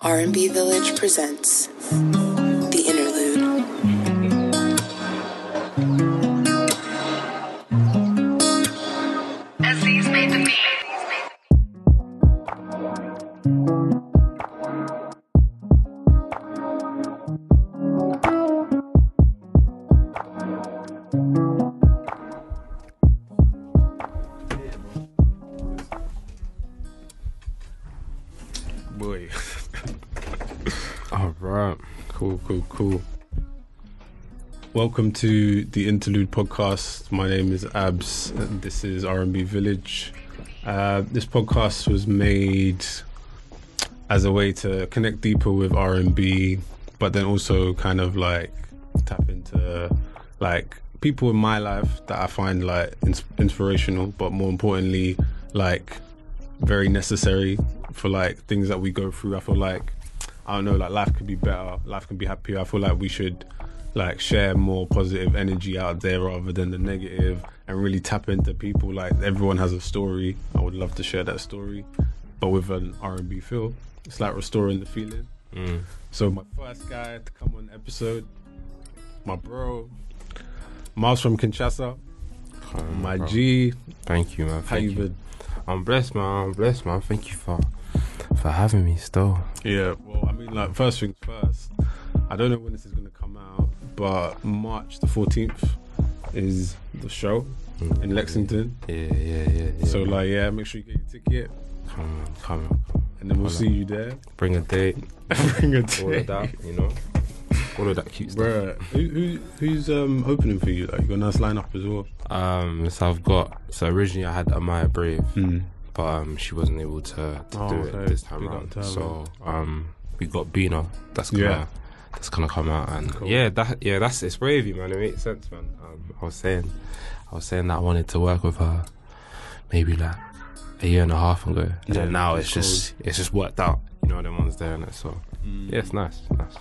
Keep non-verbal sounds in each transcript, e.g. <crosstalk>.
R&B Village presents Welcome to the Interlude podcast. My name is Abs, and this is R&B Village. Uh, this podcast was made as a way to connect deeper with R&B, but then also kind of like tap into like people in my life that I find like ins- inspirational, but more importantly, like very necessary for like things that we go through. I feel like I don't know, like life could be better, life can be happier. I feel like we should like share more positive energy out there rather than the negative and really tap into people. Like everyone has a story. I would love to share that story, but with an R and B feel. It's like restoring the feeling. Mm. So my first guy to come on episode, my bro, Miles from Kinshasa, my bro. G. Thank you, man. How Thank you you. been? I'm blessed, man. I'm blessed, man. Thank you for for having me. Still, Yeah, well, I mean, like, first things first. I don't know when this is going to come out, but March the 14th is the show in Lexington. yeah, yeah, yeah. yeah So, like, yeah, make sure you get your ticket, come on, come on, come and then we'll Hold see you there. Bring a date, <laughs> Bring a date. all of that, you know, all of that cute stuff. Bruh, who, who, who's um, opening for you? Like, you got a nice lineup as well. Um, so I've got. So originally I had Amaya Brave, Mm. but um, she wasn't able to, to Oh, do it this time around. So um, we got Bina. That's gonna. Yeah. That's gonna come out and Cool. yeah, that yeah, that's it's wavy, man. It makes sense, man. Um, I was saying, I was saying that I wanted to work with her, maybe like a year and a half ago, and Yeah, then now it's just it's just worked out. You know, the ones there and that. So Mm. yeah, it's nice, nice.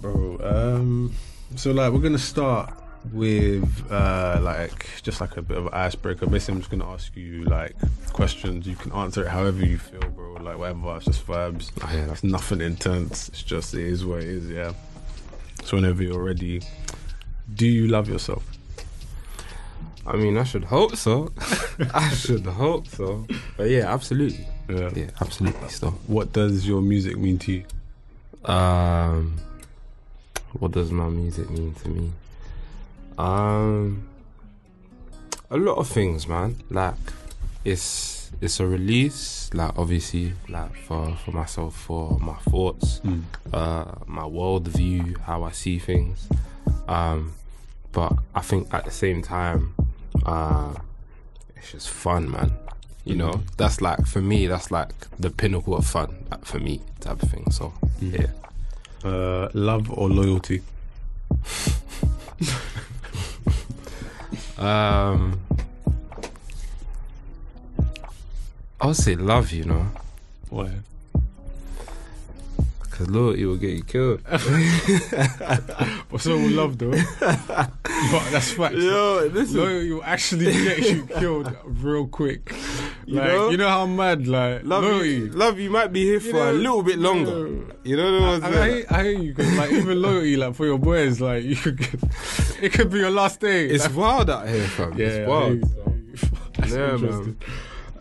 Bro, um, so like we're gonna start with uh like just like a bit of an icebreaker. Basically, I'm just gonna ask you like questions. You can answer it however you feel, bro. Like whatever. It's just vibes. Oh, yeah, that's nothing intense. It's just it is what it is. Yeah. So whenever you're ready, do you love yourself? I mean, I should hope so. <laughs> I should hope so. But yeah, absolutely. Yeah. Yeah, absolutely. Still. What does your music mean to you? Um, what does my music mean to me? Um, a lot of things, man. Like, it's it's a release. Like, obviously, like for for myself, for my thoughts, uh, my worldview, how I see things. Um, but I think at the same time, uh, it's just fun, man. You know, that's like for me, that's like the pinnacle of fun like, for me, type of thing. So yeah. Uh, love or loyalty? <laughs> Um, I'll say love, you know, Why? Because loyalty will get you killed. <laughs> But so will love though. but that's facts. Yo, listen. Loyalty will actually get you killed real quick. You Like know? you know how mad like Love loyalty. you, love you might be here for know, a little bit longer. yeah. You know what I, I'm I, saying? hear- I hear you, 'cause, like even loyalty, like for your boys, like you could, get, it could be your last day. It's like, wild out here, fam. yeah, it's wild. I you. That's Yeah, interesting.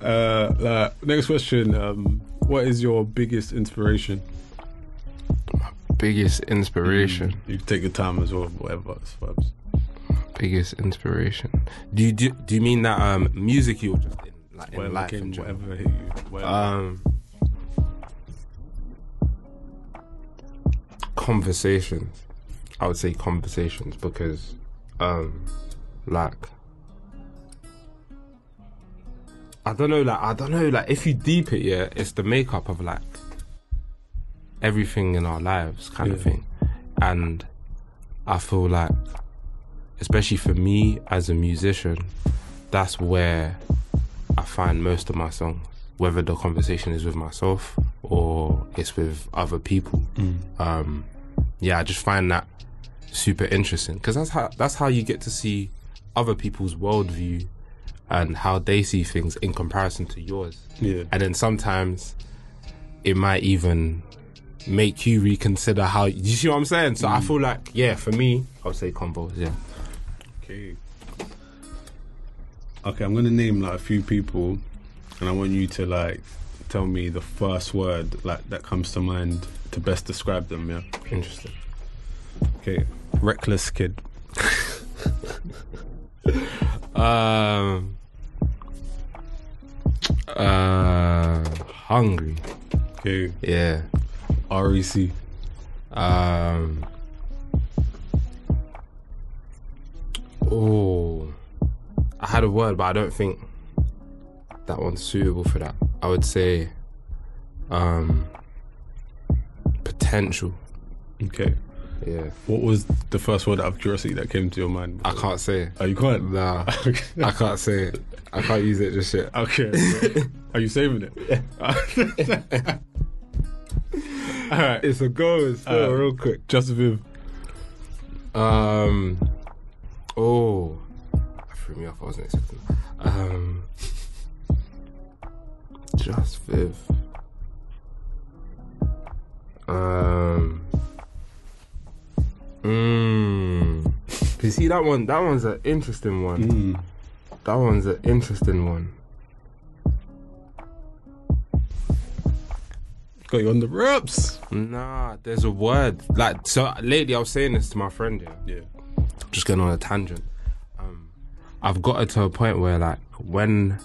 Uh, like, next question: um, What is your biggest inspiration? Biggest inspiration. You can take your time as well, whatever. It's vibes. Biggest inspiration. Do you do, do you mean that um music or just in like in Whatever life came, in whatever hit you. Whatever. Um, conversations. I would say conversations because, um, like, I don't know, like, I don't know, like, if you deep it, yeah, it's the makeup of like everything in our lives, kind of thing, and I feel like, especially for me as a musician, that's where I find most of my songs, whether the conversation is with myself or it's with other people. Um, yeah, I just find that super interesting because that's how that's how you get to see other people's worldview and how they see things in comparison to yours. Yeah. And then sometimes it might even make you reconsider how. You see what I'm saying? So I feel like, yeah, for me, I would say combos. Yeah. Okay. Okay, I'm gonna name like a few people, and I want you to like tell me the first word like that comes to mind to best describe them. Yeah. Interesting. Okay. Reckless kid. <laughs> Um. Uh. Hungry. Okay. Yeah. REC. Um. Oh, I had a word, but I don't think that one's suitable for that. I would say, um, potential. Okay. Yeah, What was the first word out of curiosity that came to your mind? I can't say. Oh, you can't. Nah, <laughs> I can't say it. I can't use it just yet. Okay. okay. <laughs> Are you saving it? <laughs> All right. It's a go. It's Uh, real quick. Just Viv. Um. Oh, that threw me off. I wasn't expecting. Um. Just Viv. Um. Mm. You see that one? That one's an interesting one. Mm. That one's an interesting one. Got you on the ropes. Nah, there's a word like so. Lately, I was saying this to my friend. Yeah, Yeah. just going on a tangent. Um, I've got it to a point where like when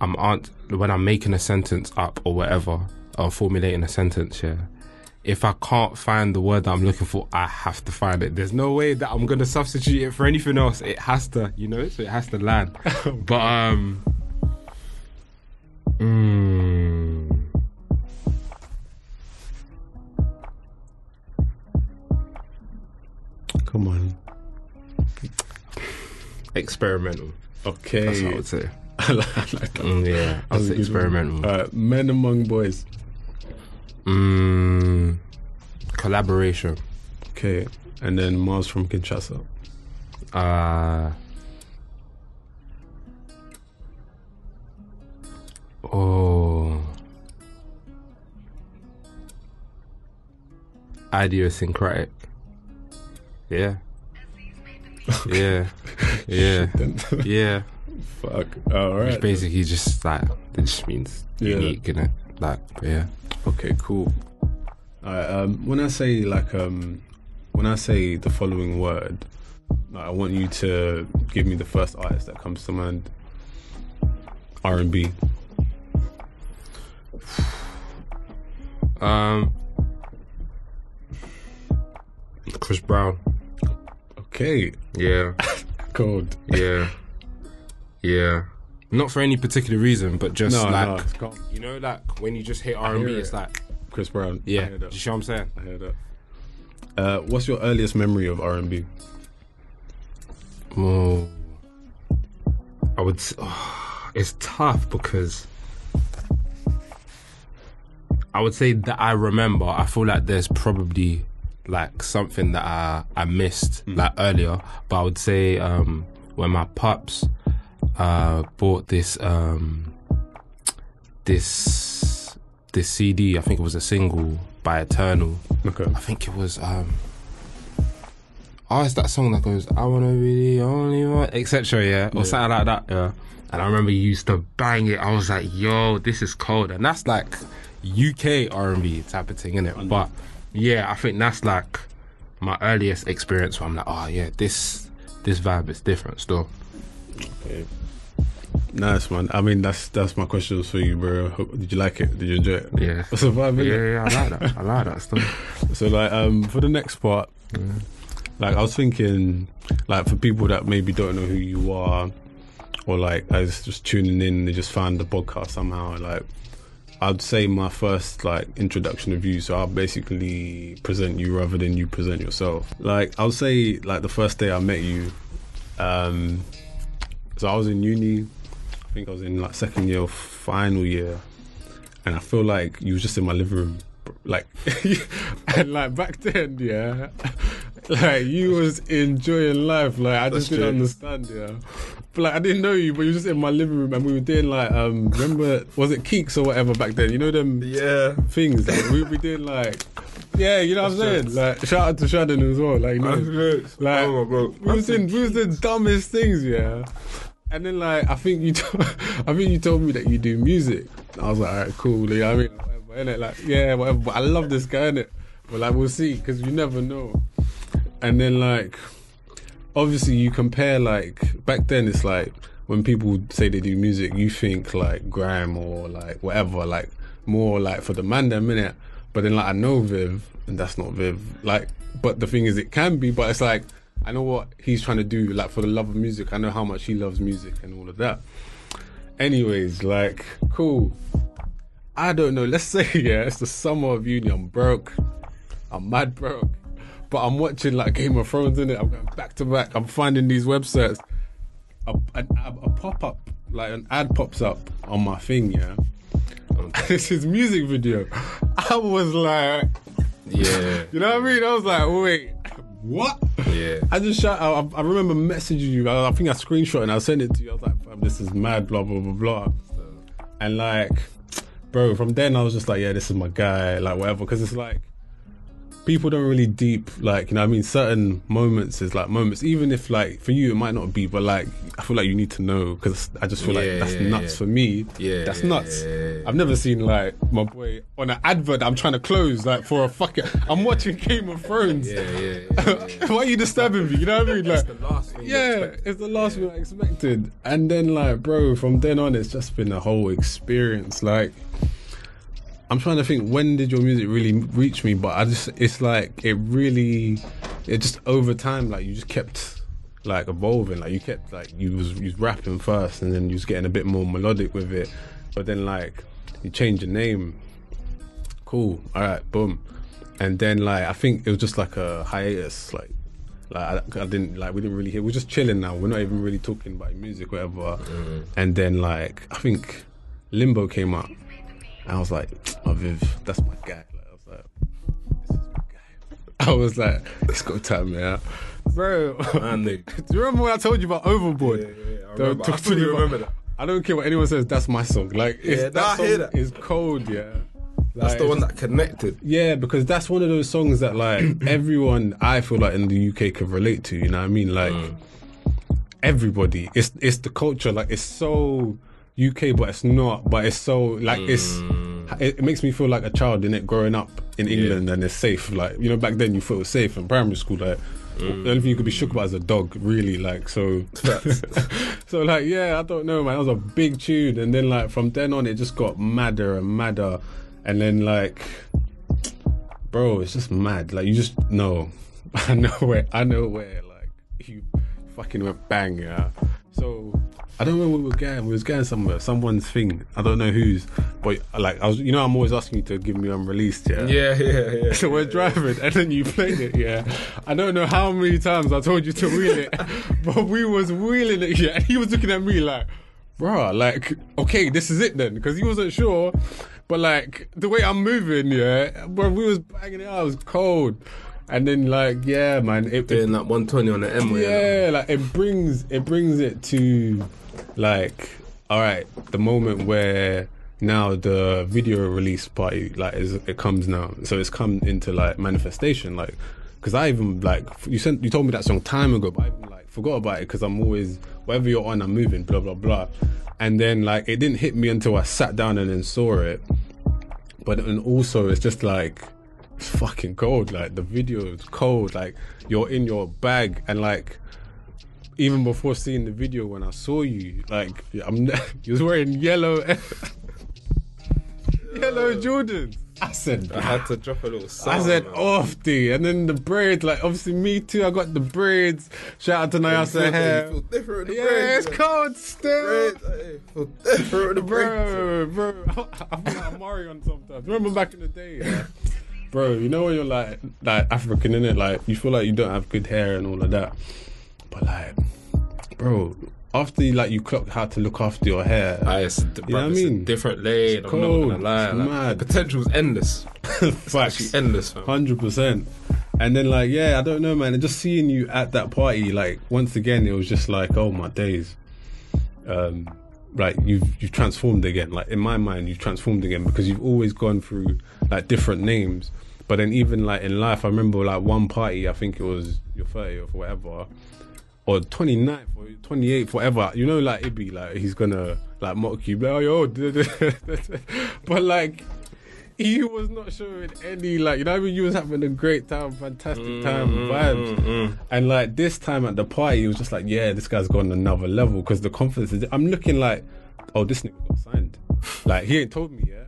I'm aunt when I'm making a sentence up or whatever, or formulating a sentence, yeah. If I can't find the word that I'm looking for, I have to find it. There's no way that I'm gonna substitute it for anything else. It has to, you know, so it has to land. <laughs> but um, mm, Come on. experimental. Okay. That's what I would say. <laughs> I like, that. Mm, yeah, That was that's a experimental. All right. Men among boys. Mm, collaboration. Okay. And then Miles from Kinshasa. Uh, oh. Idiosyncratic. <laughs> Yeah. Yeah. Yeah. Yeah. Fuck. All right. Which basically just like, it just means Yeah. unique, innit? Like, but yeah. Okay, cool. Alright, um, when I say like um, when I say the following word, like, I want you to give me the first artist that comes to mind. R and B. Um, Chris Brown. Okay, Yeah. <laughs> cold. Yeah. Yeah. Not for any particular reason, but just No, like no, you know, like when you just hit R and B, it's like Chris Brown. Yeah. Do you see what I'm saying? I hear that. Uh, what's your earliest memory of R and B? Oh, I would. oh, it's tough because I would say that I remember. I feel like there's probably like something that I I missed like earlier, but I would say um, when my pups uh, bought this um, this this CD. I think it was a single by Eternal. Okay. I think it was um Oh, it's that song that goes, I wanna be the only one etc. Yeah. Or something like that, yeah. And I remember you used to bang it. I was like, yo, this is cold. And that's like UK R and B type of thing, isn't it? But yeah, I think that's like my earliest experience where I'm like, oh yeah, this this vibe is different still. Okay. Nice man. I mean, that's that's my questions for you, bro. Did you like it? Did you enjoy it? Yeah. <laughs> It's a vibe, Yeah, yeah, I like that. I like that stuff. <laughs> So like um for the next part, like I was thinking, like for people that maybe don't know who you are, or like as just tuning in, they just found the podcast somehow. Like I'd say my first like introduction of you, so I'll basically present you rather than you present yourself. Like I'll say like the first day I met you, um, so I was in uni. I think I was in like second year, final year, and I feel like you was just in my living room, like, <laughs> and like back then, yeah, <laughs> like you was enjoying life. Like I just That's didn't true. understand, yeah. but like I didn't know you, but you were just in my living room and we were doing like um remember was it Keeks or whatever back then? You know them Yeah. things. Like, we we doing like yeah, you know what I'm saying? Like shout out to Shannon as well. Like you know, like oh, bro. we was in we was the dumbest things, yeah. And then like I think you to- <laughs> I think you told me that you do music. I was like, all right, cool. You know what I mean? Whatever, innit? Like yeah, whatever. But I love this guy, innit? But like we'll see because you never know. And then like obviously you compare like back then it's like when people say they do music you think like grime or like whatever like more like for the man them minute but then like I know Viv and that's not Viv like but the thing is it can be but it's like I know what he's trying to do like for the love of music. I know how much he loves music and all of that. Anyways like cool. I don't know. Let's <laughs> say yeah it's the summer of uni I'm broke. I'm mad broke but I'm watching like Game of Thrones in it. I'm going back to back. I'm finding these websites. A, a, a pop up, like an ad pops up on my thing. Yeah, <laughs> this is music video. I was like, Yeah. <laughs> you know what I mean? I was like, wait, what? Yeah. I just shot. I, I remember messaging you. I, I think I screenshot and I sent it to you. I was like, this is mad. Blah blah blah blah. And like, bro, from then I was just like, yeah, this is my guy. Like whatever, because it's like people don't really deep like you know I mean? Certain moments is like moments even if like for you it might not be but like I feel like you need to know because I just feel Yeah, like that's yeah, nuts yeah. for me. Yeah, that's nuts. I've never seen like my boy on an advert I'm trying to close like for a fucking I'm watching Game of Thrones. Yeah, yeah, <laughs> why are you disturbing me? You know what I mean? Like the last thing yeah, it's the last thing I expected. And then, like, bro, from then on, it's just been a whole experience. Like, I'm trying to think when did your music really reach me, but I just, it's like, it really, it just over time, like, you just kept, like, evolving. Like, you kept, like, you was, you was rapping first, and then you was getting a bit more melodic with it. But then, like, you change your name. Cool. All right, boom. And then, like, I think it was just like a hiatus, like, like I, I didn't like we didn't really hear. We're just chilling now. We're not even really talking about music, whatever. Mm-hmm. And then like I think Limbo came out, and I was like, <tsk> "Oh, Viv, that's my guy." Like, I was like, "This is my guy." <laughs> I was like, "It's go time, man, bro." Man, they- <laughs> Do you remember when I told you about Overboard? Yeah, yeah, yeah, I Don't remember. I fully remember that. I don't care what anyone says. That's my song. Like, it's, Yeah, that I song hear that. is cold. Yeah, That's the one that connected. yeah, because that's one of those songs that like <clears throat> everyone I feel like in the UK can relate to. You know what I mean? Like mm. everybody. It's it's the culture. Like it's so UK, but it's not. But it's so like it's. Mm. It, it makes me feel like a child in it growing up in England and it's safe. Like you know, back then you felt it was safe in primary school. Like the mm. only thing you could be shook about is a dog, really. Like so. <laughs> so like yeah, I don't know, man. That was a big tune, and then like from then on, it just got madder and madder, and then like bro, it's just mad. Like you just know, <laughs> I know where, I know where. Like you fucking went bang, yeah. So I don't know where we were going. We was going somewhere, uh, someone's thing. I don't know whose, but uh, like I was, you know, I'm always asking you to give me unreleased, yeah. Yeah, yeah, yeah. <laughs> So we're driving, and then you played it, yeah. I don't know how many times I told you to wheel it, <laughs> but we was wheeling it, yeah. And he was looking at me like, "Bruh, like, okay, this is it then," because he wasn't sure. But like the way I'm moving, yeah, bro, we was banging it out. It was cold, and then like, yeah, man, it, Doing that 120 on the M way. yeah, like it brings it brings it to like all right, the moment where now the video release party like is it comes now, so it's come into like manifestation, like because I even like you sent you told me that song time ago, but I even like forgot about it because I'm always wherever you're on, I'm moving, blah blah blah, and then like it didn't hit me until I sat down and then saw it, but and also it's just like fucking cold. Like the video is cold. Like you're in your bag and like even before seeing the video when I saw you, like I'm <laughs> you was wearing yellow <laughs> yellow Jordans. I said I had to drop a little I said man. off D and then the braids, like obviously me too, I got the braids. Shout out to Nyasa hair. feel different Yeah, braids, it's cold still. Braids, hey, feel different the braids. Bro, <laughs> bro, I'm like Mario sometimes. Remember back in the day, yeah? Bro. You know when you're like like African in it, like you feel like you don't have good hair and all of that, but like, bro, after like you clock how to look after your hair, Ah, it's, a, You know what I it's mean? different lane. I'm not gonna lie. it's like, mad. Potential's endless. <laughs> facts, Actually, endless. Hundred percent. And then like, yeah, I don't know, man. And just seeing you at that party, like once again, it was just like, oh my days. um, like you've you've transformed again. Like in my mind, you've transformed again because you've always gone through like different names. But then even like in life, I remember like one party. I think it was your 30th or whatever, or 29th or 28th, whatever. You know, like be like he's gonna like mock you, like, oh yo, <laughs> but like. He was not showing any like you know what I mean. You was having a great time, fantastic mm, time, mm, vibes, mm, and like this time at the party, he was just like, yeah, this guy's gone another level because the confidence is. I'm looking like, oh, this nigga got signed. Like he ain't told me yet,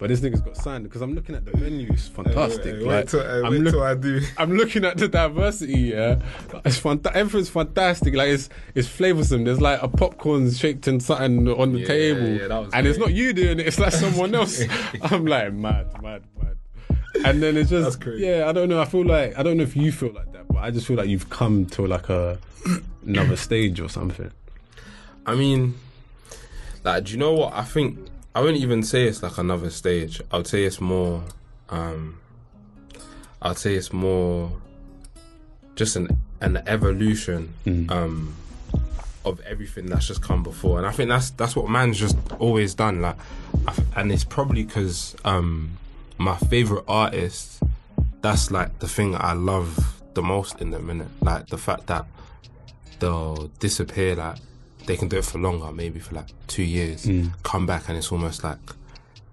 but this nigga's got signed because I'm looking at the menus, fantastic. Wait, like, till, I'm look- I do. I'm looking at the diversity. Yeah, it's fanta- Everything's fantastic. Like it's it's flavoursome. There's like a popcorn shaped in something on the Yeah, table, yeah, that was and it's not you doing it. It's like <laughs> someone else. I'm like mad, mad, mad. And then it's just crazy. yeah. I don't know. I feel like I don't know if you feel like that, but I just feel like you've come to like a another stage or something. I mean, like, do you know what? I think I wouldn't even say it's like another stage. I would say it's more. um I'd say it's more just an an evolution um of everything that's just come before, and I think that's that's what man's just always done. Like, and it's probably because um my favorite artist. That's like the thing I love the most in the minute. Like the fact that they'll disappear like they can do it for longer maybe for like two years mm. come back and it's almost like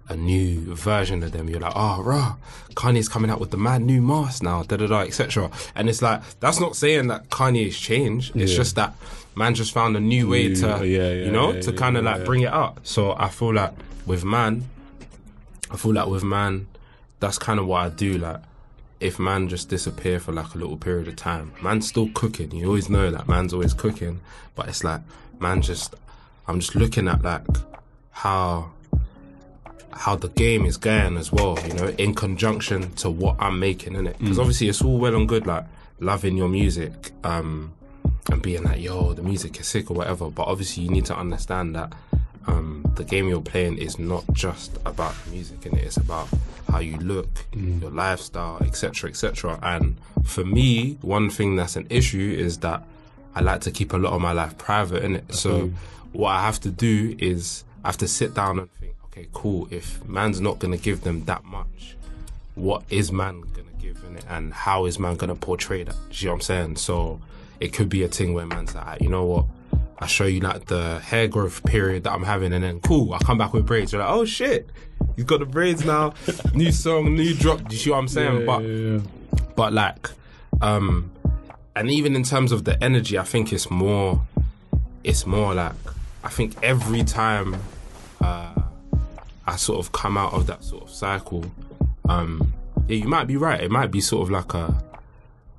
a new version of them. You're like oh rah kanye's coming out with the mad new mask now da da da etc and it's like that's not saying that kanye's changed. It's Yeah. just that man just found a new way to yeah, yeah, you know to kind of like bring it up. So i feel like with man i feel like with man that's kind of what i do like if man just disappear for like a little period of time, man's still cooking. You always know that man's always cooking, but it's like man just I'm just looking at like how how the game is going as well, you know, in conjunction to what I'm making in it. Because obviously it's all well and good like loving your music, um, and being like, yo, the music is sick or whatever. But obviously you need to understand that um, the game you're playing is not just about music in it. It's about how you look, your lifestyle, etc., etc. And for me, one thing that's an issue is that I like to keep a lot of my life private in it. So what I have to do is I have to sit down and think, okay, cool. If man's not gonna give them that much, what is man gonna give in it, and how is man gonna portray that? Do you know what I'm saying? So it could be a thing where man's like, "Ah, you know what? I show you like the hair growth period that I'm having, and then cool, I come back with braids. You're like, oh shit, he's got the braids now. <laughs> new song, new drop. Do you see what I'm saying? but yeah, but like um and even in terms of the energy i think it's more it's more like i think every time uh i sort of come out of that sort of cycle um yeah you might be right. It might be sort of like a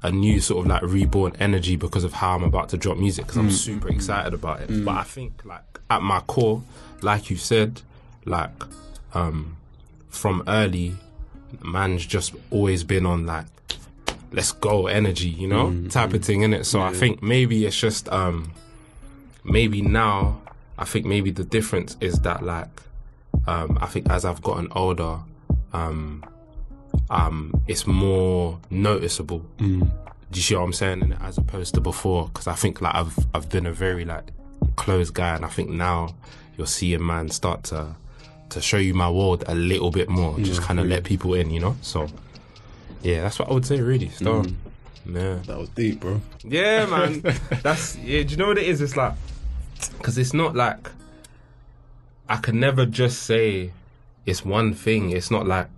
a new sort of like reborn energy because of how i'm about to drop music because i'm super excited about it. But i think like at my core like you said like um from early man's just always been on like let's go energy, you know, type of thing in it. So I think maybe it's just um maybe now I think maybe the difference is that like um I think as I've gotten older, um um it's more noticeable. Do you see what I'm saying? And as opposed to before, because I think like I've I've been a very like closed guy, and I think now you're seeing man start to to show you my world a little bit more, just kind of let people in, you know. So yeah, that's what I would say, really. Still, yeah, that was deep, bro. yeah, <laughs> man. that's yeah. Do you know what it is? It's like because it's not like I can never just say it's one thing. It's not like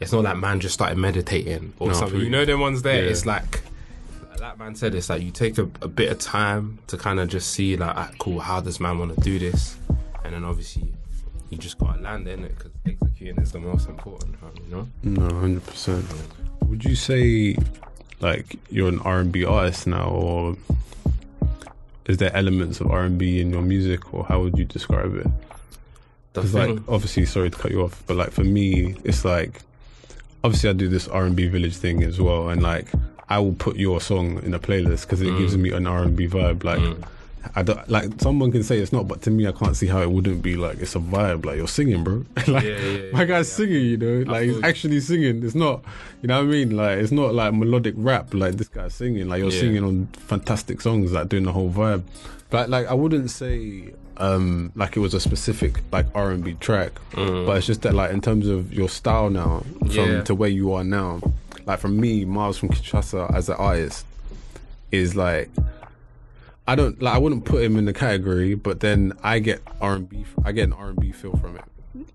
it's not like man just started meditating or No, something. You know, them ones there. Yeah. It's like that man said. It's like you take a, a bit of time to kind of just see like, ah, cool. How does man want to do this? And then obviously you just gotta land in it because executing is the most important. You know. No, hundred percent. Would you say like you're an R and B artist now, or is there elements of R and B in your music, or how would you describe it? Because like obviously, sorry to cut you off, but like for me, it's like obviously I do this R and B village thing as well, and like I will put your song in a playlist because it mm. gives me an R and B vibe. Like mm. I don't like someone can say it's not, but to me, I can't see how it wouldn't be. Like it's a vibe. Like you're singing, bro. <laughs> like Yeah, yeah, my guy's singing, you know, like he's actually singing. It's not, you know what I mean? Like it's not like melodic rap. Like this guy's singing. Like you're singing on fantastic songs, like doing the whole vibe. But like I wouldn't say um like it was a specific like R and B track, but it's just that like in terms of your style now from Yeah. to where you are now, like for me, Miles from Kinshasa as an artist is like I don't like I wouldn't put him in the category, but then I get R and B I get an R and B feel from it.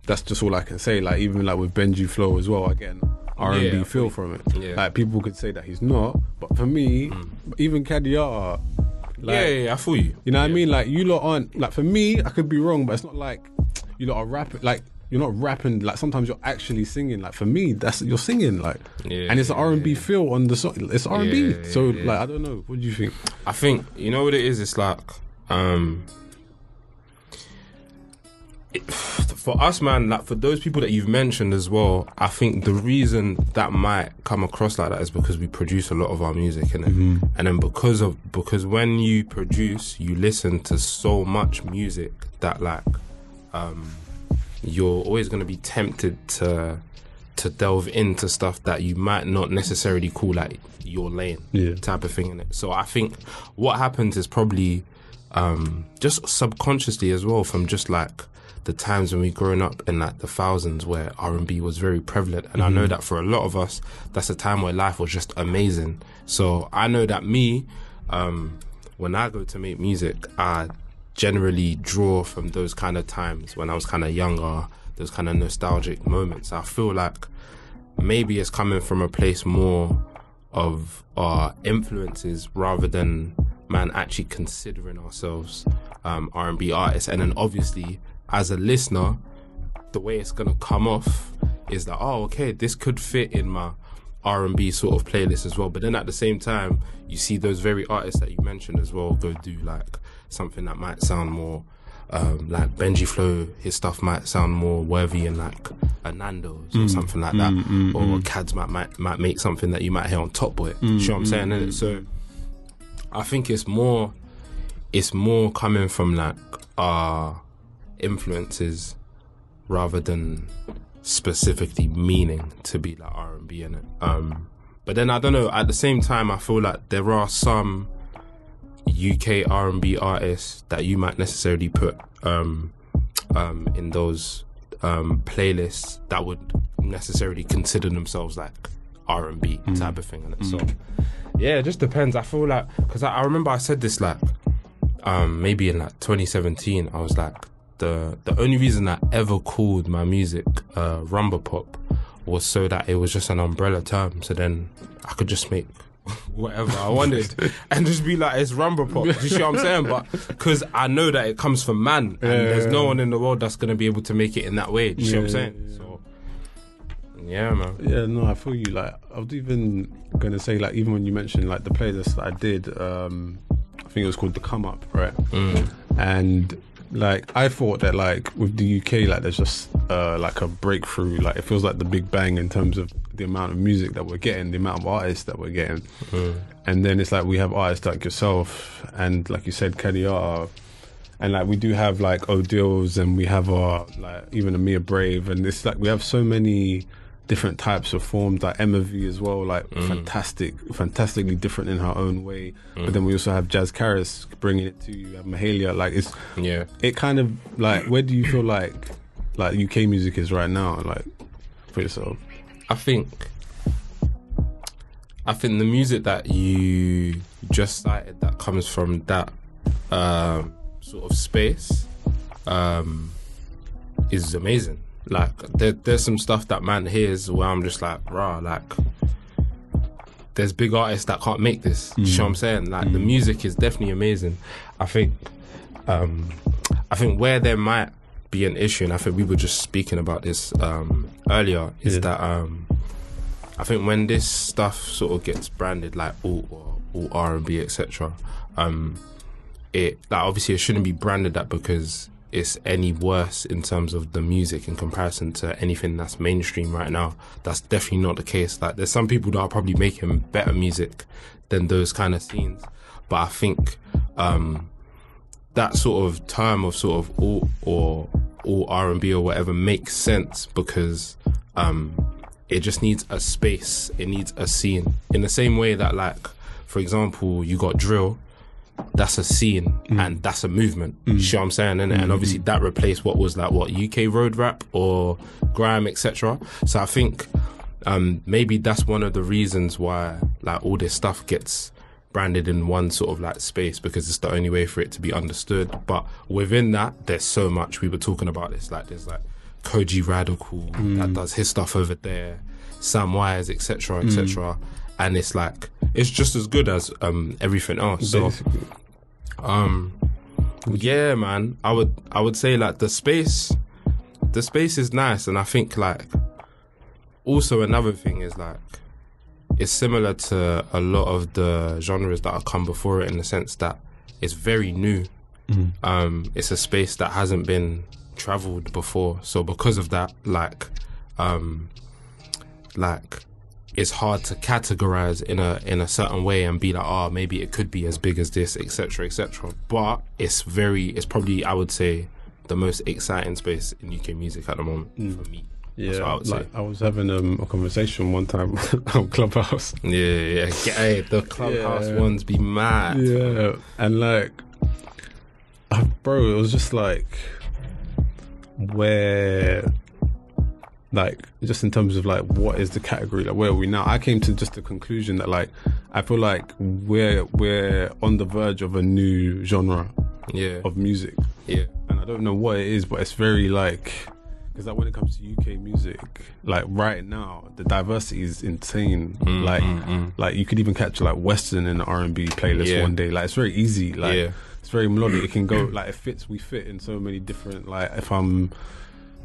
That's just all I can say. Like even like with Benji Flow as well, I get an R and B feel from it. Yeah. Like people could say that he's not, but for me, mm. even Kadiata, like, yeah, yeah, yeah, I feel you. you know what I mean? Like you lot aren't like for me, I could be wrong, but it's not like you lot are rapping like you're not rapping like sometimes you're actually singing. Like for me, that's you're singing like Yeah, and it's an R and B feel on the song. It's R and B. Yeah, So yeah, yeah. like I don't know. What do you think? I think you know what it is. It's like um, it- <sighs> for us, man. Like for those people that you've mentioned as well. I think the reason that might come across like that is because we produce a lot of our music in it, and then because of because when you produce, you listen to so much music that like um, you're always going to be tempted to to delve into stuff that you might not necessarily call like your lane Yeah. type of thing in it. So I think what happens is probably um, just subconsciously as well from just like the times when we grown up in like the thousands where R and B was very prevalent, and I know that for a lot of us, that's a time where life was just amazing. So I know that me, um, when I go to make music, I generally draw from those kind of times when I was kind of younger, those kind of nostalgic moments. I feel like maybe it's coming from a place more of our influences rather than man actually considering ourselves um, R&B artists. And then obviously, as a listener, the way it's gonna come off is that oh, okay, this could fit in my R&B sort of playlist as well. But then at the same time, you see those very artists that you mentioned as well go do like something that might sound more um, like Benji Flow. His stuff might sound more worthy in like a Nando's or mm. something like that, mm, mm, or Cads might, might might make something that you might hear on Top Boy. you know what I'm saying? innit? So I think it's more it's more coming from like our influences rather than specifically meaning to be like R and B in it. Um, but then I don't know. At the same time, I feel like there are some UK R and B artists that you might necessarily put um, um, in those um, playlists that would necessarily consider themselves like R and B type of thing. And so, yeah, it just depends. I feel like because I, I remember I said this like um, maybe in like 2017. I was like the the only reason I ever called my music uh, rumba pop was so that it was just an umbrella term. So then I could just make <laughs> whatever I wanted and just be like it's rumba pop. Do you see what I'm saying? But because I know that it comes from man, and there's no one in the world that's gonna be able to make it in that way. Do you see what I'm Yeah, saying? So yeah, man. Yeah, no, I feel you. Like I was even gonna say, like even when you mentioned like the playlist that I did, um, I think it was called the Come Up, right? And like I thought that like with the UK, like there's just uh, like a breakthrough. Like it feels like the Big Bang in terms of the amount of music that we're getting, the amount of artists that we're getting, and then it's like we have artists like yourself and like you said, Kadiata. And like we do have like Odills and we have our like even Amir Brave and it's like we have so many different types of forms. Like Emma V as well like fantastic fantastically different in her own way. But then we also have Jazz Karis bringing it to you you have Mahalia. Like it's Yeah. it kind of like where do you feel like like UK music is right now like for yourself? I think I think the music that you just cited that comes from that um, sort of space um, is amazing. Like there, there's some stuff that man hears where I'm just like, rah, like there's big artists that can't make this. You know what I'm saying? Like the music is definitely amazing. I think um, I think where there might be an issue, and I think we were just speaking about this um, earlier, is Yeah. that um, I think when this stuff sort of gets branded like all or all R and B, etc. Um, it like obviously it shouldn't be branded that because it's any worse in terms of the music in comparison to anything that's mainstream right now. That's definitely not the case. Like there's some people that are probably making better music than those kind of scenes, but I think um, that sort of term of sort of all or all R and B or whatever makes sense because um, it just needs a space. It needs a scene. In the same way that like, for example, you got drill. That's a scene mm. and that's a movement. Mm. You see what I'm saying? And, and obviously that replaced what was like what UK road rap or grime, etc. So I think um, maybe that's one of the reasons why like all this stuff gets branded in one sort of like space because it's the only way for it to be understood. But within that, there's so much. We were talking about this. Like there's like Kojey Radical that mm. does his stuff over there, Sam Wise, etc., etc. And it's like it's just as good as um, everything else. So Basically. um yeah man i would i would say like the space the space is nice and i think like also another thing is like it's similar to a lot of the genres that have come before it in the sense that it's very new um it's a space that hasn't been traveled before so because of that like um like it's hard to categorize in a in a certain way and be like, oh, maybe it could be as big as this, etc., etc. But it's very, it's probably I would say the most exciting space in UK music at the moment for me. Yeah, I like I was having um, a conversation one time <laughs> on Clubhouse. Yeah, yeah. Get, hey, the clubhouse Yeah. ones be mad. Yeah, and like, bro, it was just like where, like, just in terms of like what is the category, like where are we now? I came to just the conclusion that like I feel like we're we're on the verge of a new genre Yeah, of music, yeah, and I don't know what it is, but it's very like. Because like when it comes to UK music, like right now, the diversity is insane. Mm, like, like you could even catch like WSTRN in the R and B playlist Yeah. one day. Like it's very easy. Like Yeah. it's very melodic. It can go like it fits. We fit in so many different. Like if I'm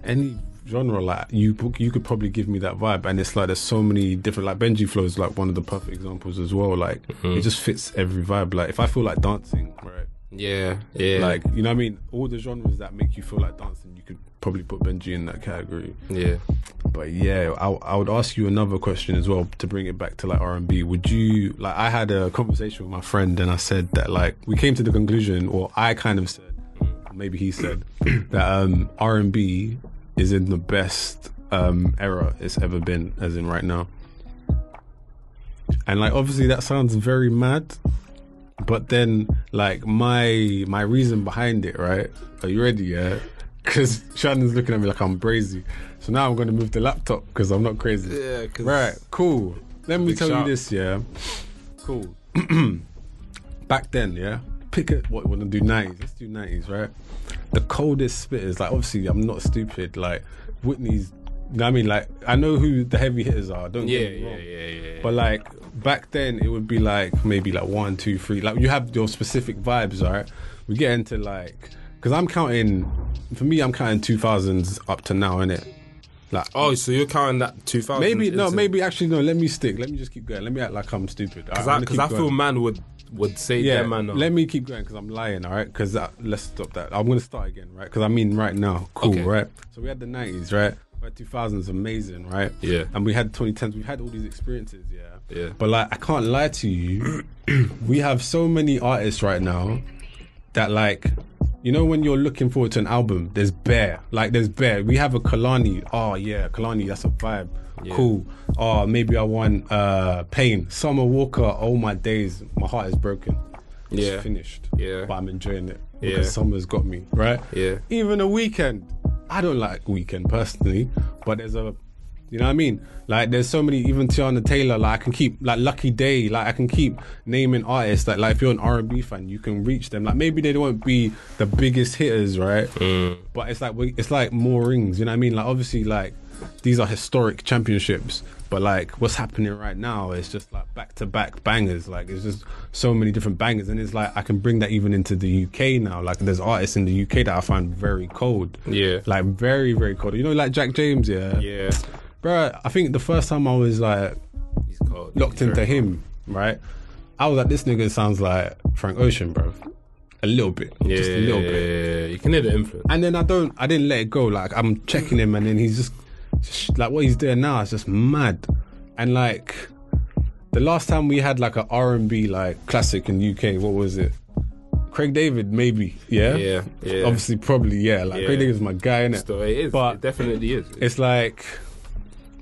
any genre, like you you could probably give me that vibe. And it's like there's so many different. Like Benji Flow is like one of the perfect examples as well. Like Mm-hmm. it just fits every vibe. Like if I feel like dancing, right. yeah, yeah. Like you know what I mean? All the genres that make you feel like dancing, you could probably put Benji in that category. yeah, But yeah, I, I would ask you another question as well to bring it back to like R and B. Would you like? I had a conversation with my friend and I said that like we came to the conclusion, or I kind of said, maybe he said that um R and B is in the best um era it's ever been, as in right now. And like obviously that sounds very mad, but then like my my reason behind it, right? Are you ready? Yeah. <laughs> Because Shannon's looking at me like I'm crazy. So now I'm going to move the laptop because I'm not crazy. Yeah, Right, cool. Let me tell you this, yeah. Cool. <clears throat> Back then, yeah. Pick it. What want to do? Nineties. Let's do nineties, right? The coldest spitters. Like, obviously, I'm not stupid. Like Whitney's. You know what I mean? Like, I know who the heavy hitters are. Don't yeah, get me yeah, yeah, yeah. But like back then, it would be like maybe like one, two, three. Like you have your specific vibes, all right? We get into like because I'm counting. For me, I'm counting 2000s up to now, innit? Like oh, so you're counting that 2000? maybe no, maybe actually no. Let me stick. Let me just keep going. Let me act like I'm stupid. because I, 'cause I feel man would would say yeah, no. let me keep going because I'm lying, all right? Because uh, let's stop that. I'm gonna start again, right? Because I mean, right now, cool, Okay. right? So we had the 90s, right? Had 2000s, amazing, right? Yeah. And we had 2010s. We've had all these experiences, yeah. Yeah. But like, I can't lie to you. <clears throat> we have so many artists right now that like. You know when you're looking forward to an album, there's bare. Like there's bare. We have a Kehlani. Oh yeah, Kehlani, that's a vibe. Yeah. Cool. Oh, maybe I want uh Pain. Summer Walker, oh my days, my heart is broken. It's Yeah. finished. Yeah. But I'm enjoying it. Yeah. Summer's got me, right? Yeah. Even a Weeknd. I don't like Weeknd personally, but there's a you know what I mean? Like there's so many even Teyana Taylor, like I can keep like Lucky Daye, like I can keep naming artists that like if you're an R and B fan, you can reach them. Like maybe they won't be the biggest hitters, right? Mm. But it's like it's like more rings, you know what I mean? Like obviously like these are historic championships, but like what's happening right now is just like back to back bangers. Like it's just so many different bangers, and it's like I can bring that even into the UK now. Like there's artists in the UK that I find very cold. Yeah. Like very very cold. You know, like Jvck James, yeah. Yeah. Bro, I think the first time I was like He's cold. locked into him, right? I was like, this nigga sounds like Frank Ocean, bro. A little bit, Yeah, just a little yeah, bit. yeah, yeah. You can hear the influence. And then I don't, I didn't let it go. Like I'm checking him, and then he's just, just like what he's doing now is just mad. And like the last time we had like a R and B like classic in UK, what was it? Craig David, maybe, yeah, Yeah, yeah. Obviously, probably, yeah. Like Yeah. Craig David's my guy, innit? So it is. But- it definitely is. it's like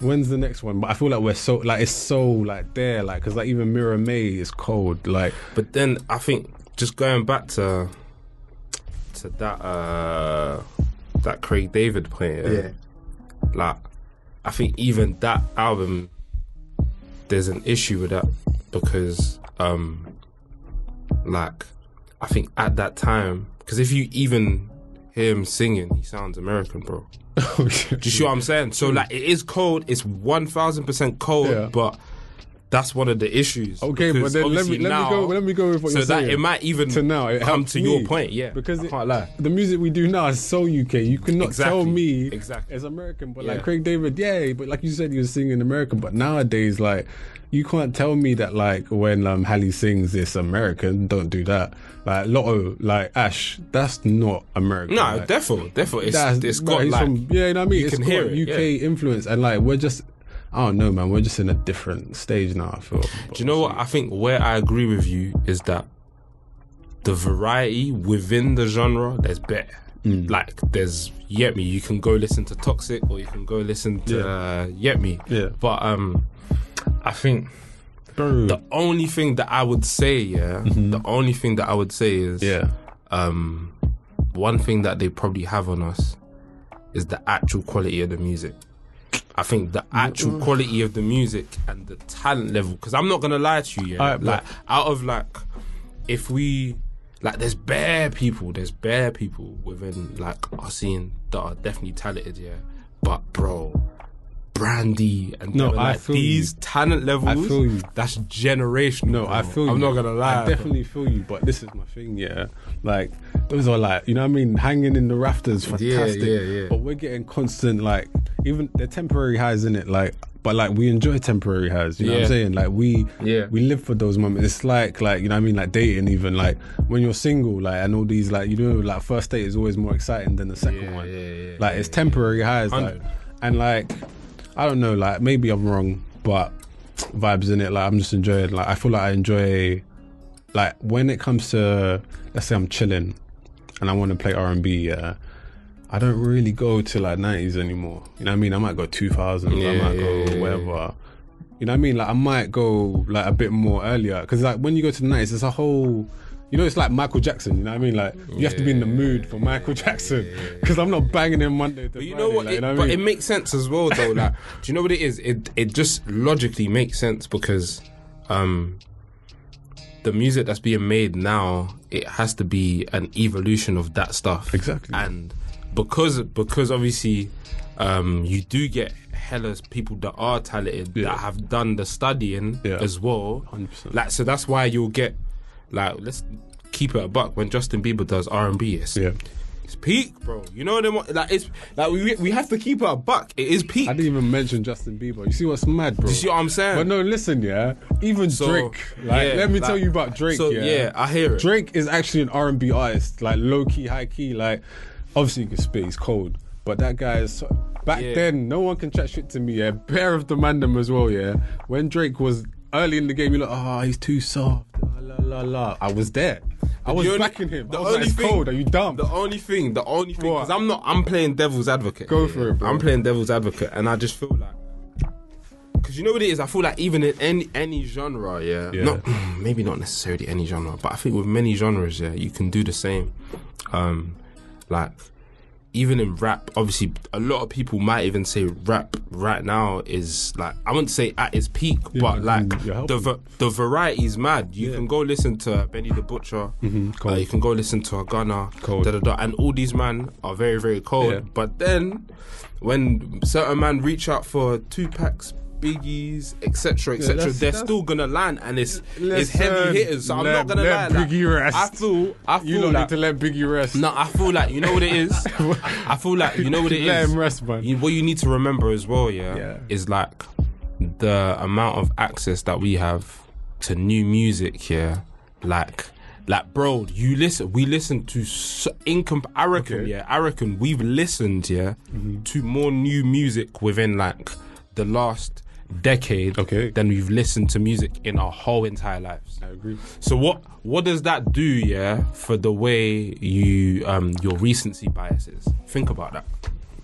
when's the next one but i feel like we're so like it's so like there like because like even Miraa May is cold like But then I think just going back to to that uh that Craig David player, Yeah. Like, I think even that album, there's an issue with that because, um, like, I think at that time, because if you even hear him singing, he sounds American, bro. <laughs> Do you see what I'm saying? So like, it is cold. It's one thousand percent cold, Yeah. but. That's one of the issues. Okay, but then let me let now- me go let me go with what so you're that it might even to now it come to your point, yeah. because I it- can't lie. the music we do now is so UK. You cannot tell me exactly. it's American, but Yeah. like Craig David, yeah, but like you said, he was singing American. But nowadays, like you can't tell me that like when um Halle sings this American. Don't do that. Like Lotto, like Ash, that's not American. No, like, definitely, defo. It's, that's it's got like from- yeah, you know what I mean. you It's can got hear it, UK yeah. influence, and like we're just. I don't know, man. We're just in a different stage now. I feel. Do you know what? I think where I agree with you is that the variety within the genre, there's better. Mm. Like, there's Yet Me. You can go listen to Toxic or you can go listen to Yeah. uh, Yet Me. Yeah. But um, I think Bro. the only thing that I would say, yeah, the only thing that I would say is, Mm-hmm. yeah. um, one thing that they probably have on us is the actual quality of the music. I think the actual mm. quality of the music and the talent level. Because I'm not gonna lie to you, yeah. Alright, but- like out of like, if we like, there's bare people, there's bare people within like our scene that are definitely talented, yeah. But bro, Brandy and No, I like, feel these you. talent levels. feel you. That's generational. No, bro. I feel you. I'm not gonna lie. I definitely feel you, but this is my thing, yeah. Like those are like, you know what I mean, hanging in the rafters, fantastic. yeah, yeah. yeah. But we're getting constant like even they're temporary highs in it, like but like we enjoy temporary highs, you know what I'm saying? Like we Yeah. we live for those moments. It's like like you know what I mean, like dating even like when you're single, like and all these like you know, like first date is always more exciting than the second Yeah, one. yeah, yeah, like it's temporary highs, like, and like I don't know, like maybe I'm wrong, but vibes in it. Like I'm just enjoying. Like I feel like I enjoy. Like when it comes to let's say I'm chilling, and I want to play R and B. Yeah, I don't really go to like 90s anymore. You know what I mean? I might go 2000s. I Yeah, might yeah, go yeah, whatever. You know what I mean? Like I might go like a bit more earlier because like when you go to the 90s, it's a whole. You know, it's like Michael Jackson. You know what I mean? Like you have to be in the mood for Michael Jackson because I'm not banging him Monday to But you Friday, know what? like, it, you know but I it makes sense as well, though. Like, do you know what it is? It it just logically makes sense because, um, the music that's being made now it has to be an evolution of that stuff. Exactly. And because because obviously, um, you do get hella people that are talented Yeah. that have done the studying Yeah. as well. 100%. Like, so that's why you'll get like let's keep it a buck when Justin Bieber does R and B. It's yeah. it's peak, bro. You know them like it's like we we have to keep it a buck. It is peak. I didn't even mention Justin Bieber. You see what's mad, bro? you see what I'm saying? But no, listen, yeah. Even So, Drake, like, yeah, let me like- tell you about Drake. So yeah, yeah, I hear it. Drake is actually an R and B artist, like low key, high key. Like, obviously you can spit, he's cold, but that guy is. So, back Yeah. then, no one can chat shit to me. Yeah, pair of the mandem as well. Yeah, when Drake was early in the game, you're like, oh, he's too soft. La. I was there. I was only- backing him. the I was only it's thing- cold. Are you dumb? The only thing, the only thing, because I'm not, I'm playing devil's advocate. Go for it, bro. I'm playing devil's advocate, and I just feel like, because you know what it is. I feel like even in any any genre, yeah, Yeah. not <clears throat> maybe not necessarily any genre, but I think with many genres, yeah, you can do the same. Um, like even in rap, obviously, a lot of people might even say rap right now is like I wouldn't say at its peak, Yeah, but like the the variety is mad. You Yeah. can go listen to Benny the Butcher. Mhm, Uh, you can go listen to a Gunna. Cold. Da, da, da, and all these man are very very cold. Yeah. But then when certain man reach out for Tupacs. Biggies, etc., etc. that's- they're that's- still gonna land, and it's it's heavy hitters. So I'm let- not gonna let lie. like, Biggie rest. I feel, I feel you don't like need to let Biggie rest. no, I feel like you know what it is. <laughs> I feel like you know what it is. Let him rest, man. You, what you need to remember as well, yeah, Yeah. is like the amount of access that we have to new music here. Like, like, bro, you listen. We listen to so, income. I reckon, Okay. yeah, I reckon we've listened, yeah, mm-hmm. to more new music within like the last decade Okay. than we've listened to music in our whole entire lives. I agree. So what what does that do, yeah, for the way you um your recency biases? Think about that.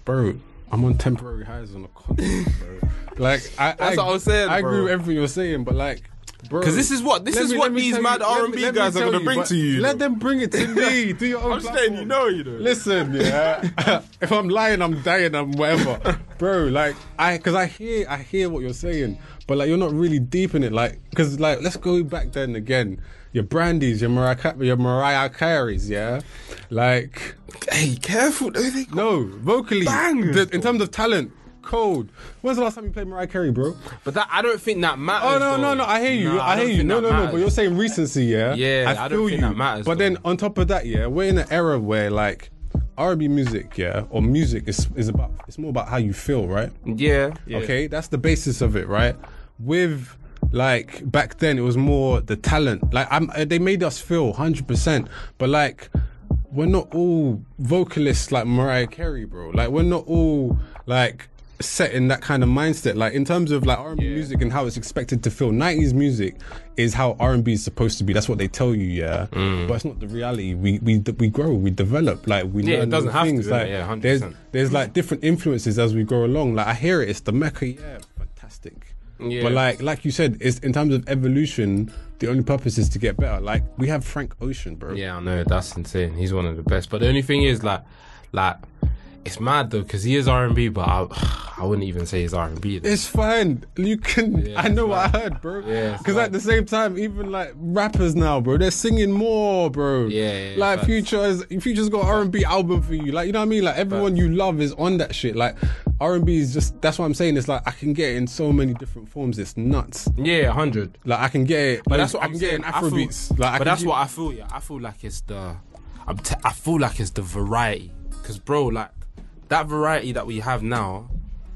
bro, I'm on temporary highs on a continent, bro. <laughs> Like I, That's I, what I was saying, I agree with everything you're saying, but like bro. 'Cause this is what- this is me- what these mad let me- R&B guys are gonna bring to you, Let them bring it to <laughs> me. Do your own. I'm just letting you know, you know. Listen, yeah. <laughs> if I'm lying, I'm dying. I'm whatever, bro. Like I, because I hear, I hear what you're saying, but like you're not really deep in it. Like, because like let's go back then again. Your Brandies, your Mariah, your Mariah Careys, yeah. Like Hey, careful. No, vocally, Bangers, the- in terms of talent, cold. When's the last time you played Mariah Carey, bro? But that I don't think that matters. Oh no, though. no, no! I hear you. Nah, I don't hear you. think No, that no, no. But you're saying recency, yeah. Yeah, I don't feel think you. that matters, But though. then on top of that, yeah, we're in an era where like R&B music, yeah, or music is is about. It's more about how you feel, right? Yeah, yeah. Okay, that's the basis of it, right? With like back then, it was more the talent. Like I'm, uh, they made us feel hundred percent, but like we're not all vocalists like Mariah Carey, bro. Like we're not all like set in that kind of mindset. Like in terms of like R&B music and how it's expected to feel. 90s music is how R&B is supposed to be. That's what they tell you, yeah. Mm. But it's not the reality. We we we grow, we develop, like we Yeah, it learn doesn't new have things. innit? like Yeah, 100%. there's there's like different influences as we go along. Like I hear it, it's the Mecca, yeah, fantastic. Yeah. But like like you said, it's in terms of evolution, the only purpose is to get better. Like we have Frank Ocean, bro. Yeah, I know that's insane. He's one of the best. But the only thing is, like, like it's mad though because he is R and B, but I, <sighs> I wouldn't even say he's R and B. It's fine. You can. Yeah, I know what I heard, bro. Yeah, Because at the same time, even like rappers now, bro, they're singing more, bro. Yeah, yeah, Like. Future is Future's got R and B album for you. Like you know what I mean? Like everyone you love is on that shit. Like R and B is just. That's what I'm saying. It's like I can get it in so many different forms. It's nuts. Yeah, hundred. Like I can get it. But that's what I I'm can saying. get in I feel- Afrobeats. like I but that's do- what I feel. Yeah, I feel like it's the. I'm t- I feel like it's the variety. Cause bro, like that variety that we have now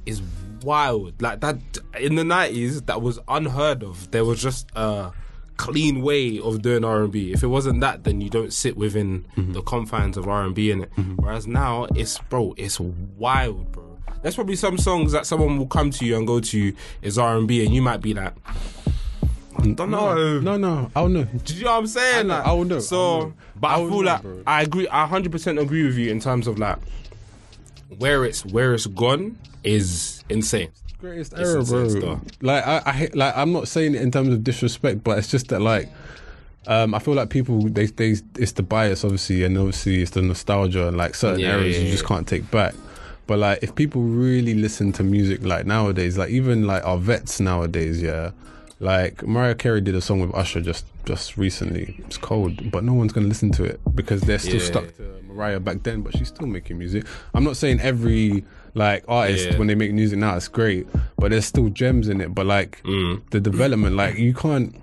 is wild. Like that in the nineties, that was unheard of. There was just a clean way of doing R and B. If it wasn't that, then you don't sit within Mm-hmm. the confines of R and B in it. Whereas now, it's bro, it's wild, bro. There's probably some songs that someone will come to you and go to you is R and B, and you might be like, I don't know. No, no, I don't know. Do you know what I'm saying? I Like, I will know, I So, will know. but I I, feel know, like bro. I agree. I 100 percent agree with you in terms of like where it's where it's gone is insane. greatest It's era, bro. stuff. Like I, I, like I'm not saying it in terms of disrespect, but it's just that like, um, I feel like people they they it's the bias obviously, and obviously it's the nostalgia and like certain Yeah, eras yeah, you just yeah. can't take back. But like, if people really listen to music like nowadays, like even like our vets nowadays, yeah, like Mariah Carey did a song with Usher just just recently. It's cold, but no one's gonna listen to it because they're still Yeah. stuck to Mariah back then. But she's still making music. I'm not saying every like artist Yeah. when they make music now it's great, but there's still gems in it. But like Mm. the development, like you can't.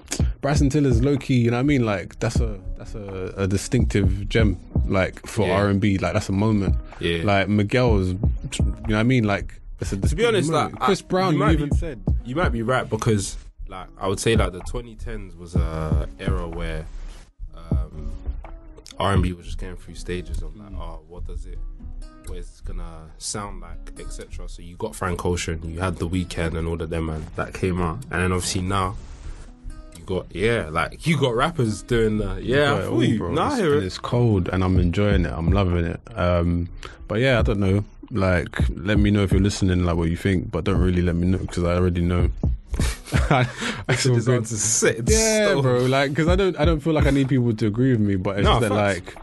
Bryson Tiller's low key, you know what I mean? Like that's a that's a, a distinctive gem, like for. R and B. Like that's a moment. Yeah. Like Miguel's, you know what I mean? Like it's a To be honest, like Chris I- Brown, you you, might even be- said. You might be right because like I would say like the 2010s was a era where um, R&B was just going through stages of like, oh, what does it, what is gonna sound like, etc. So you got Frank Ocean, you had The Weeknd and all of them, man, that came out, and then obviously now. You got yeah, like you got rappers doing that. yeah. I Got it feel you. bro. Nah, It's- it. It's cold and I'm enjoying it. I'm loving it. Um, but yeah, I don't know. Like, let me know if you're listening, like what you think. But don't really let me know because I already know. <laughs> I, I This good. answer's set in Yeah, stone. bro. Like, because I don't, I don't feel like I need people to agree with me. But it's No, just that, like,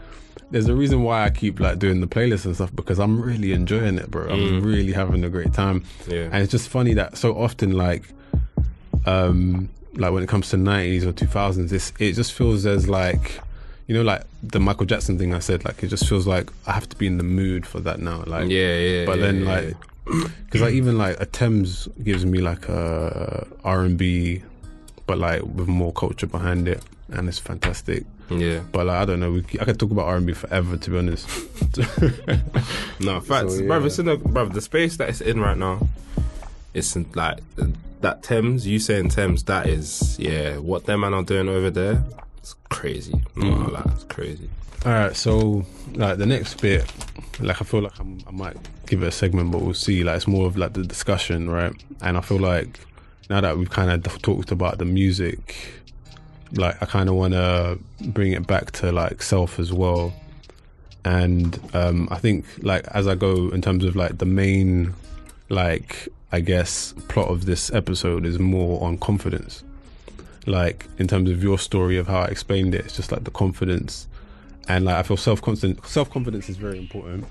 there's a reason why I keep like doing the playlist and stuff because I'm really enjoying it, bro. I'm really having a great time. Mm. Yeah. And it's just funny that so often, like, um, like when it comes to 90s or 2000s, it's, it just feels as like, you know, like the Michael Jackson thing I said, like, it just feels like I have to be in the mood for that now. Like, Yeah, yeah, But yeah, then, yeah, like, because like even like a Tems gives me like a R and B, but like with more culture behind it, and it's fantastic. yeah. But like I don't know, we, I could talk about R and B forever, to be honest. <laughs> No, facts, So, yeah. bruv. It's in the bruv, the space that it's in right now. It's in, like that Tems. You saying Tems? That is, yeah. What them man are doing over there? It's crazy. Mm. like, it's crazy. All right, so like the next bit, like I feel like I'm, I might give it a segment, but we'll see. Like it's more of like the discussion, right? And I feel like now that we've kind of talked about the music, like I kind of want to bring it back to like self as well. And um, I think like as I go in terms of like the main, like I guess plot of this episode is more on confidence. Like in terms of your story of how I explained it. It's just like the confidence, and like I feel self confidence. Self confidence is very important.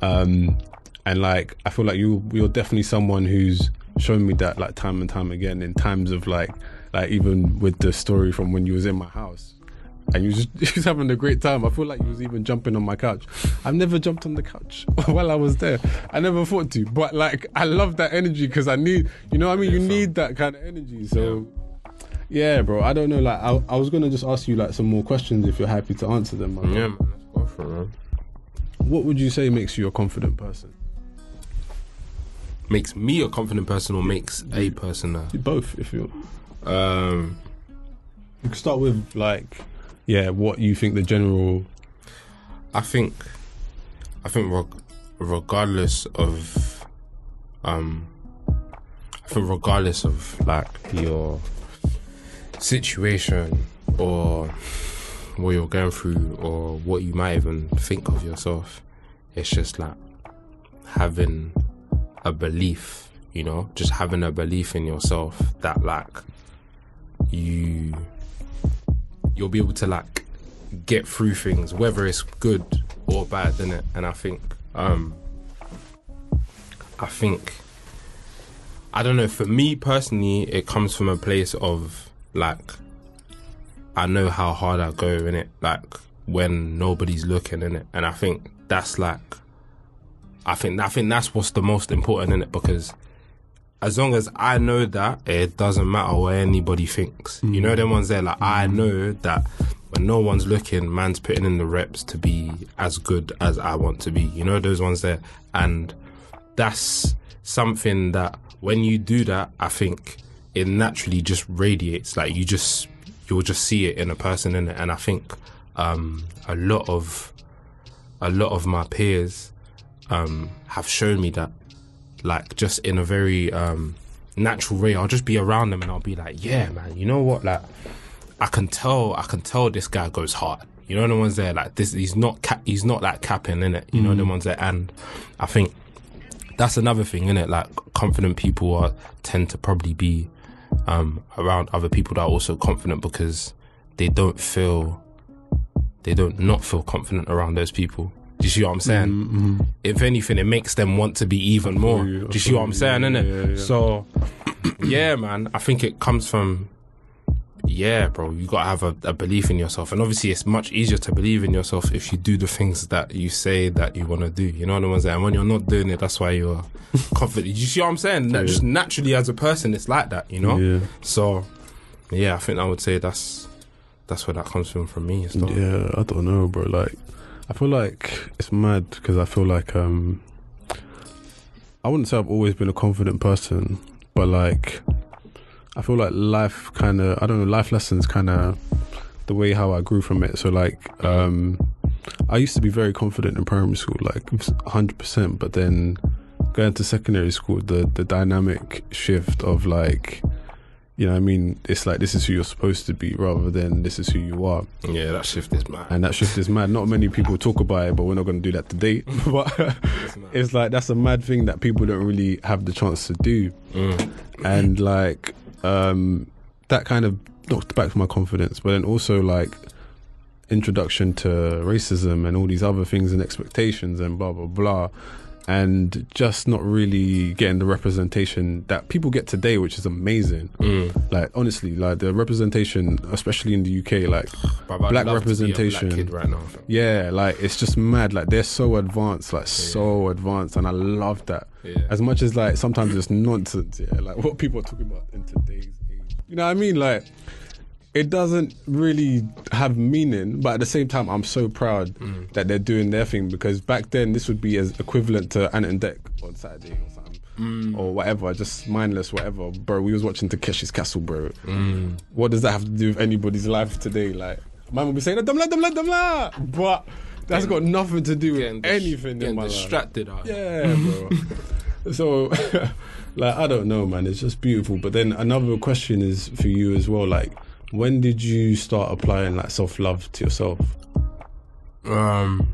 Um, and like I feel like you you're definitely someone who's shown me that like time and time again in times of like like even with the story from when you was in my house and you was just <laughs> you was having a great time. I feel like you was even jumping on my couch. I've never jumped on the couch <laughs> while I was there. I never thought to, but like I love that energy because I need, you know, what I mean, you fam. need that kind of energy. So. Yeah, bro. I don't know. Like, I, I was gonna just ask you like some more questions if you're happy to answer them. man. Yeah, man. Let's go for it, man. What would you say makes you a confident person? Makes me a confident person or makes a person a. Both, if you. Um, You can start with like, yeah, what you think the general. I think, I think reg- regardless of, um, I think regardless of like your situation or what you're going through or what you might even think of yourself, it's just like having a belief, you know, just having a belief in yourself that like you you'll be able to like get through things, whether it's good or bad, innit? And I think, um, I think, I don't know. For me personally, it comes from a place of like, I know how hard I go in it, like when nobody's looking in it, and I think that's like, I think I think that's what's the most important in it because as long as I know that, it doesn't matter what anybody thinks. You know, mm. them ones there, like, I mm. know that when no one's looking, man's putting in the reps to be as good as I want to be. You know, those ones there. And that's something that when you do that, I think it naturally just radiates. Like, you just, you'll just see it in a person in it. And I think, um, a lot of, a lot of my peers, um, have shown me that like just in a very um natural way i'll just be around them and i'll be like yeah man you know what? Like i can tell i can tell this guy goes hard. You know the ones there like this he's not cap he's not like capping in it you know the ones there. And i think that's another thing in it like confident people are tend to probably be um around other people that are also confident because they don't feel they don't not feel confident around those people do you see what I'm saying? Mm, mm, mm. If anything, it makes them want to be even more. Do you see what I'm saying? Yeah, innit? yeah, yeah. So, <clears throat> yeah, man, I think it comes from, yeah, bro, you gotta have a, a belief in yourself. And obviously, it's much easier to believe in yourself if you do the things that you say that you wanna do. You know what I'm saying? And when you're not doing it, that's why you're <laughs> confident. You see what I'm saying? That Just naturally, as a person, it's like that, you know? Yeah. So, yeah, I think I would say that's that's where that comes from from me. and stuff. Yeah, I don't know, bro. Like, I feel like it's mad because I feel like um, I wouldn't say I've always been a confident person, but like, I feel like life kind of, I don't know, life lessons kind of the way how I grew from it. So like, um, I used to be very confident in primary school, like hundred percent, but then going to secondary school, the the dynamic shift of like. You know, what I mean, it's like this is who you're supposed to be, rather than this is who you are Yeah, that shift is mad. and that shift is mad. Not many people talk about it, but we're not going to do that today. <laughs> but it's like that's a mad thing that people don't really have the chance to do, and like um, that kind of knocked back my confidence. But then also like introduction to racism and all these other things and expectations and blah blah blah. And just not really getting the representation that people get today, which is amazing. Mm. Like honestly, like the representation, especially in the UK, like I'd black love to be a representation. black right now. Yeah, like it's just mad. Like they're so advanced, like so advanced, and I love that. Yeah. As much as like sometimes it's nonsense, yeah, like <laughs> what people are talking about in today's age. You know what I mean? Like it doesn't really have meaning, but at the same time, I'm so proud Mm. that they're doing their thing because back then this would be as equivalent to Ant and Dec on Saturday or something. Mm. Or whatever, just mindless, whatever, bro. We was watching Takeshi's Castle, bro. Mm. What does that have to do with anybody's life today? Like, man will be saying, "Damla, damla, damla," but that's got nothing to do with Getting dis- anything in my life. distracted. here. Yeah, bro. <laughs> so, <laughs> like, I don't know, man. It's just beautiful. But then another question is for you as well. Like, when did you start applying like self love to yourself? Um,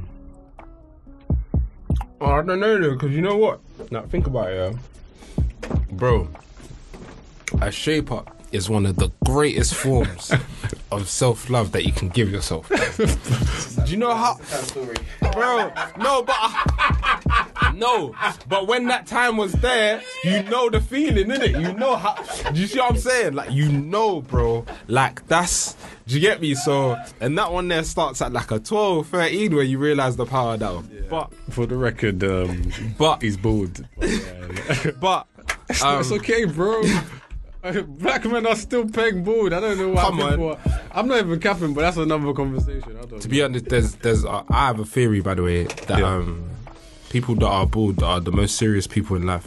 I don't know though, because you know what? Now think about it, yeah. bro. I shape up is one of the greatest forms <laughs> of self love that you can give yourself. <laughs> Do you know how, bro? No, but I- <laughs> no, but when that time was there, you know the feeling, innit? You know how. Do you see what I'm saying? Like you know, bro. Like that's. Do you get me? So, and that one there starts at like a 12, 13 where you realize the power of that one. But, For the record, um, but, he's bored. But, yeah. but. Um, it's okay, bro. <laughs> Black men are still paying bald. I don't know why Come people on. are- I'm not even capping, but that's another conversation. I don't To be honest, there's there's uh, I have a theory by the way that Yeah. um people that are bald are the most serious people in life.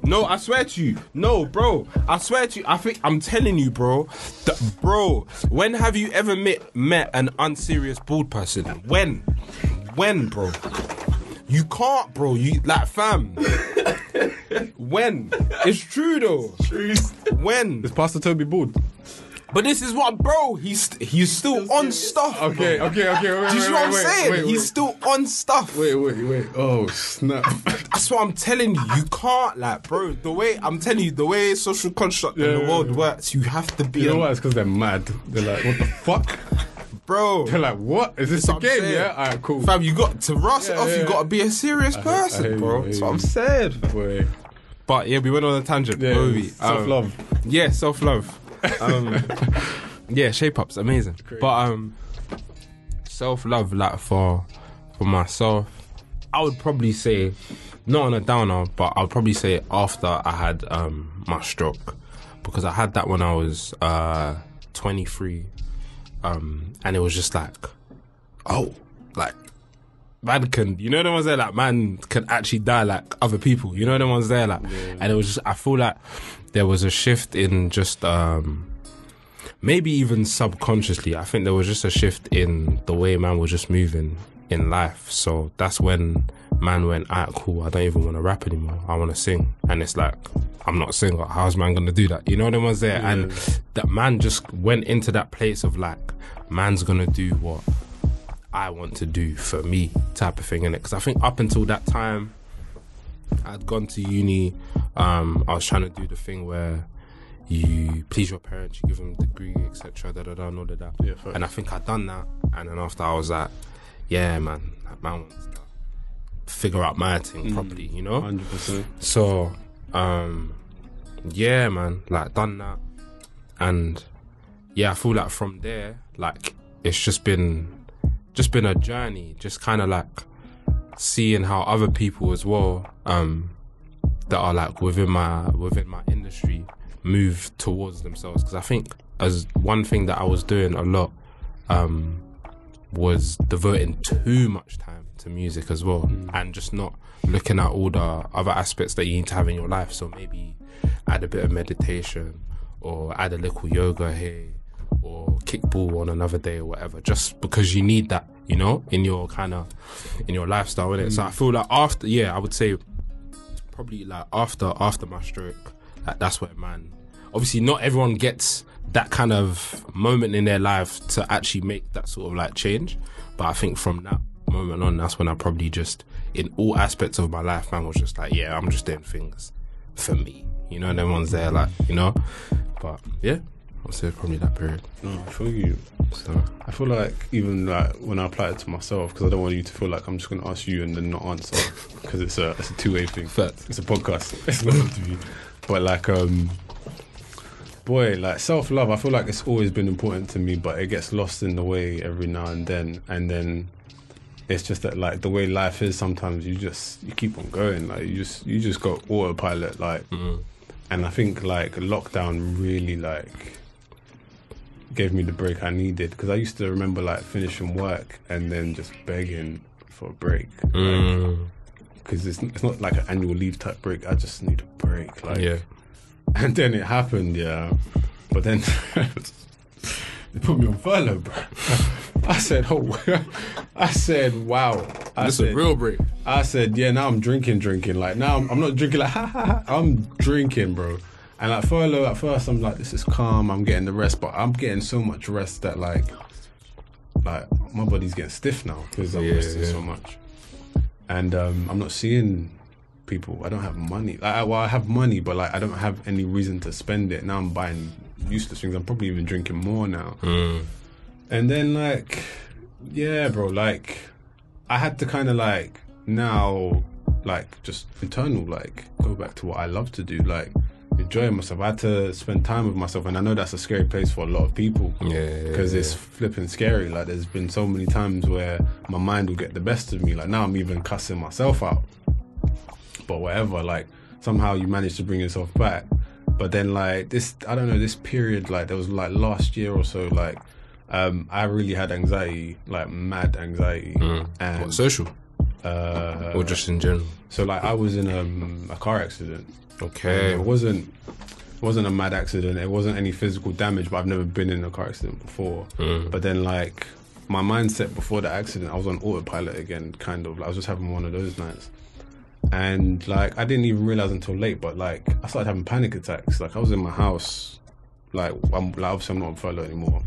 <laughs> no, I swear to you. No, bro. I swear to you. I think I'm telling you, bro. That, bro, when have you ever met met an unserious bald person? When? When, bro? You can't, bro. You like fam. <laughs> when? It's true though. When? Is Pastor Toby bald? But this is what, bro. He's he's still on stuff. bro. Okay, okay, okay. Wait, Do you wait, see what I'm wait, saying? Wait, wait, He's still on stuff. Wait, wait, wait. Oh, snap. <laughs> That's what I'm telling you. You can't, like, bro. The way I'm telling you, the way social construct in the yeah, world yeah. works, you have to be, You know an- what? It's because they're mad. They're like, what the fuck? Bro. They're like, what? Is this That's a game? saying. Yeah? Alright, cool. Fam, you got to rust it off. yeah, You got to be a serious I person, bro. That's what I'm saying. Boy. But yeah, we went on a tangent. Yeah, we? self Um, love. Yeah, self love. Um, <laughs> yeah, shape ups, amazing. But um, self love, like for for myself, I would probably say not on a downer, but I'd probably say after I had um my stroke because I had that when I was uh 23, um, and it was just like, oh, like man can you know the ones there like man can actually die like other people. You know the ones there like and it was just i feel like there was a shift in just um maybe even subconsciously. I think there was just a shift in the way man was just moving in life. So that's when man went alright cool i don't even want to rap anymore. I want to sing. And it's like i'm not a singer. How's man gonna do that? You know the ones there and that man just went into that place of like man's gonna do what I want to do for me type of thing in it because I think up until that time I'd gone to uni um I was trying to do the thing where you please your parents you give them a degree etc da da da and all of that. Yeah, and I think I'd done that and then after I was like yeah man that man wants to figure out my thing properly you know? 100%. so, um, yeah, man, like done that, and yeah, I feel like from there, like it's just been, just been a journey, just kind of like seeing how other people as well, um, that are like within my within my industry move towards themselves. Because I think as one thing that I was doing a lot, um, was devoting too much time to music as well and just not looking at all the other aspects that you need to have in your life so maybe add a bit of meditation or add a little yoga here or kickball on another day or whatever just because you need that you know in your kind of in your lifestyle innit? so i feel like after yeah i would say probably like after after my stroke like that's where man obviously not everyone gets that kind of moment in their life to actually make that sort of like change but i think from that moment on that's when i probably just in all aspects of my life man was just like yeah i'm just doing things for me you know them ones there like you know but yeah i'll say probably that period No, I feel you. so I feel like even like when I apply it to myself, because I don't want you to feel like I'm just going to ask you and then not answer, because it's a it's a two way thing. Facts. It's a podcast. <laughs> It's not an interview. But like, um, boy, like self love. I feel like it's always been important to me, but it gets lost in the way every now and then, and then. It's just that like the way life is sometimes you just you keep on going like you just you just got autopilot like mm. and I think like lockdown really like gave me the break I needed because I used to remember like finishing work and then just begging for a break because mm. it's, it's not like an annual leave type break I just need a break like yeah <laughs> and then it happened yeah but then <laughs> they put me on furlough bro <laughs> I said oh I said wow I this is a real break I said, yeah, now I'm drinking, drinking. Like now I'm, I'm not drinking like ha ha ha. I'm drinking, bro. And like furlough, at first I'm like, this is calm. I'm getting the rest, but I'm getting so much rest that like, like my body's getting stiff now because I'm Yeah, resting yeah. so much. And um, I'm not seeing people. I don't have money. Like, I, well, I have money, but like I don't have any reason to spend it. Now I'm buying useless things. I'm probably even drinking more now. Mm. And then like, yeah, bro, like I had to kind of like now like just internal like go back to what I love to do, like enjoying myself. I had to spend time with myself, and I know that's a scary place for a lot of people Yeah, because yeah, it's flipping scary. Like there's been so many times where my mind will get the best of me. Like now I'm even cussing myself out. But whatever, like somehow you manage to bring yourself back. But then like this I don't know, this period like there was like last year or so, like um I really had anxiety, like mad anxiety. Mm. And What, social uh or just in general? so like I was in um, a car accident. Okay. It wasn't it wasn't a mad accident. It wasn't any physical damage, but I've never been in a car accident before. Mm. But then like my mindset before the accident, I was on autopilot again, kind of. Like, I was just having one of those nights. And like I didn't even realize until late, but like I started having panic attacks. Like I was in my house, like I'm like obviously I'm not on furlough anymore.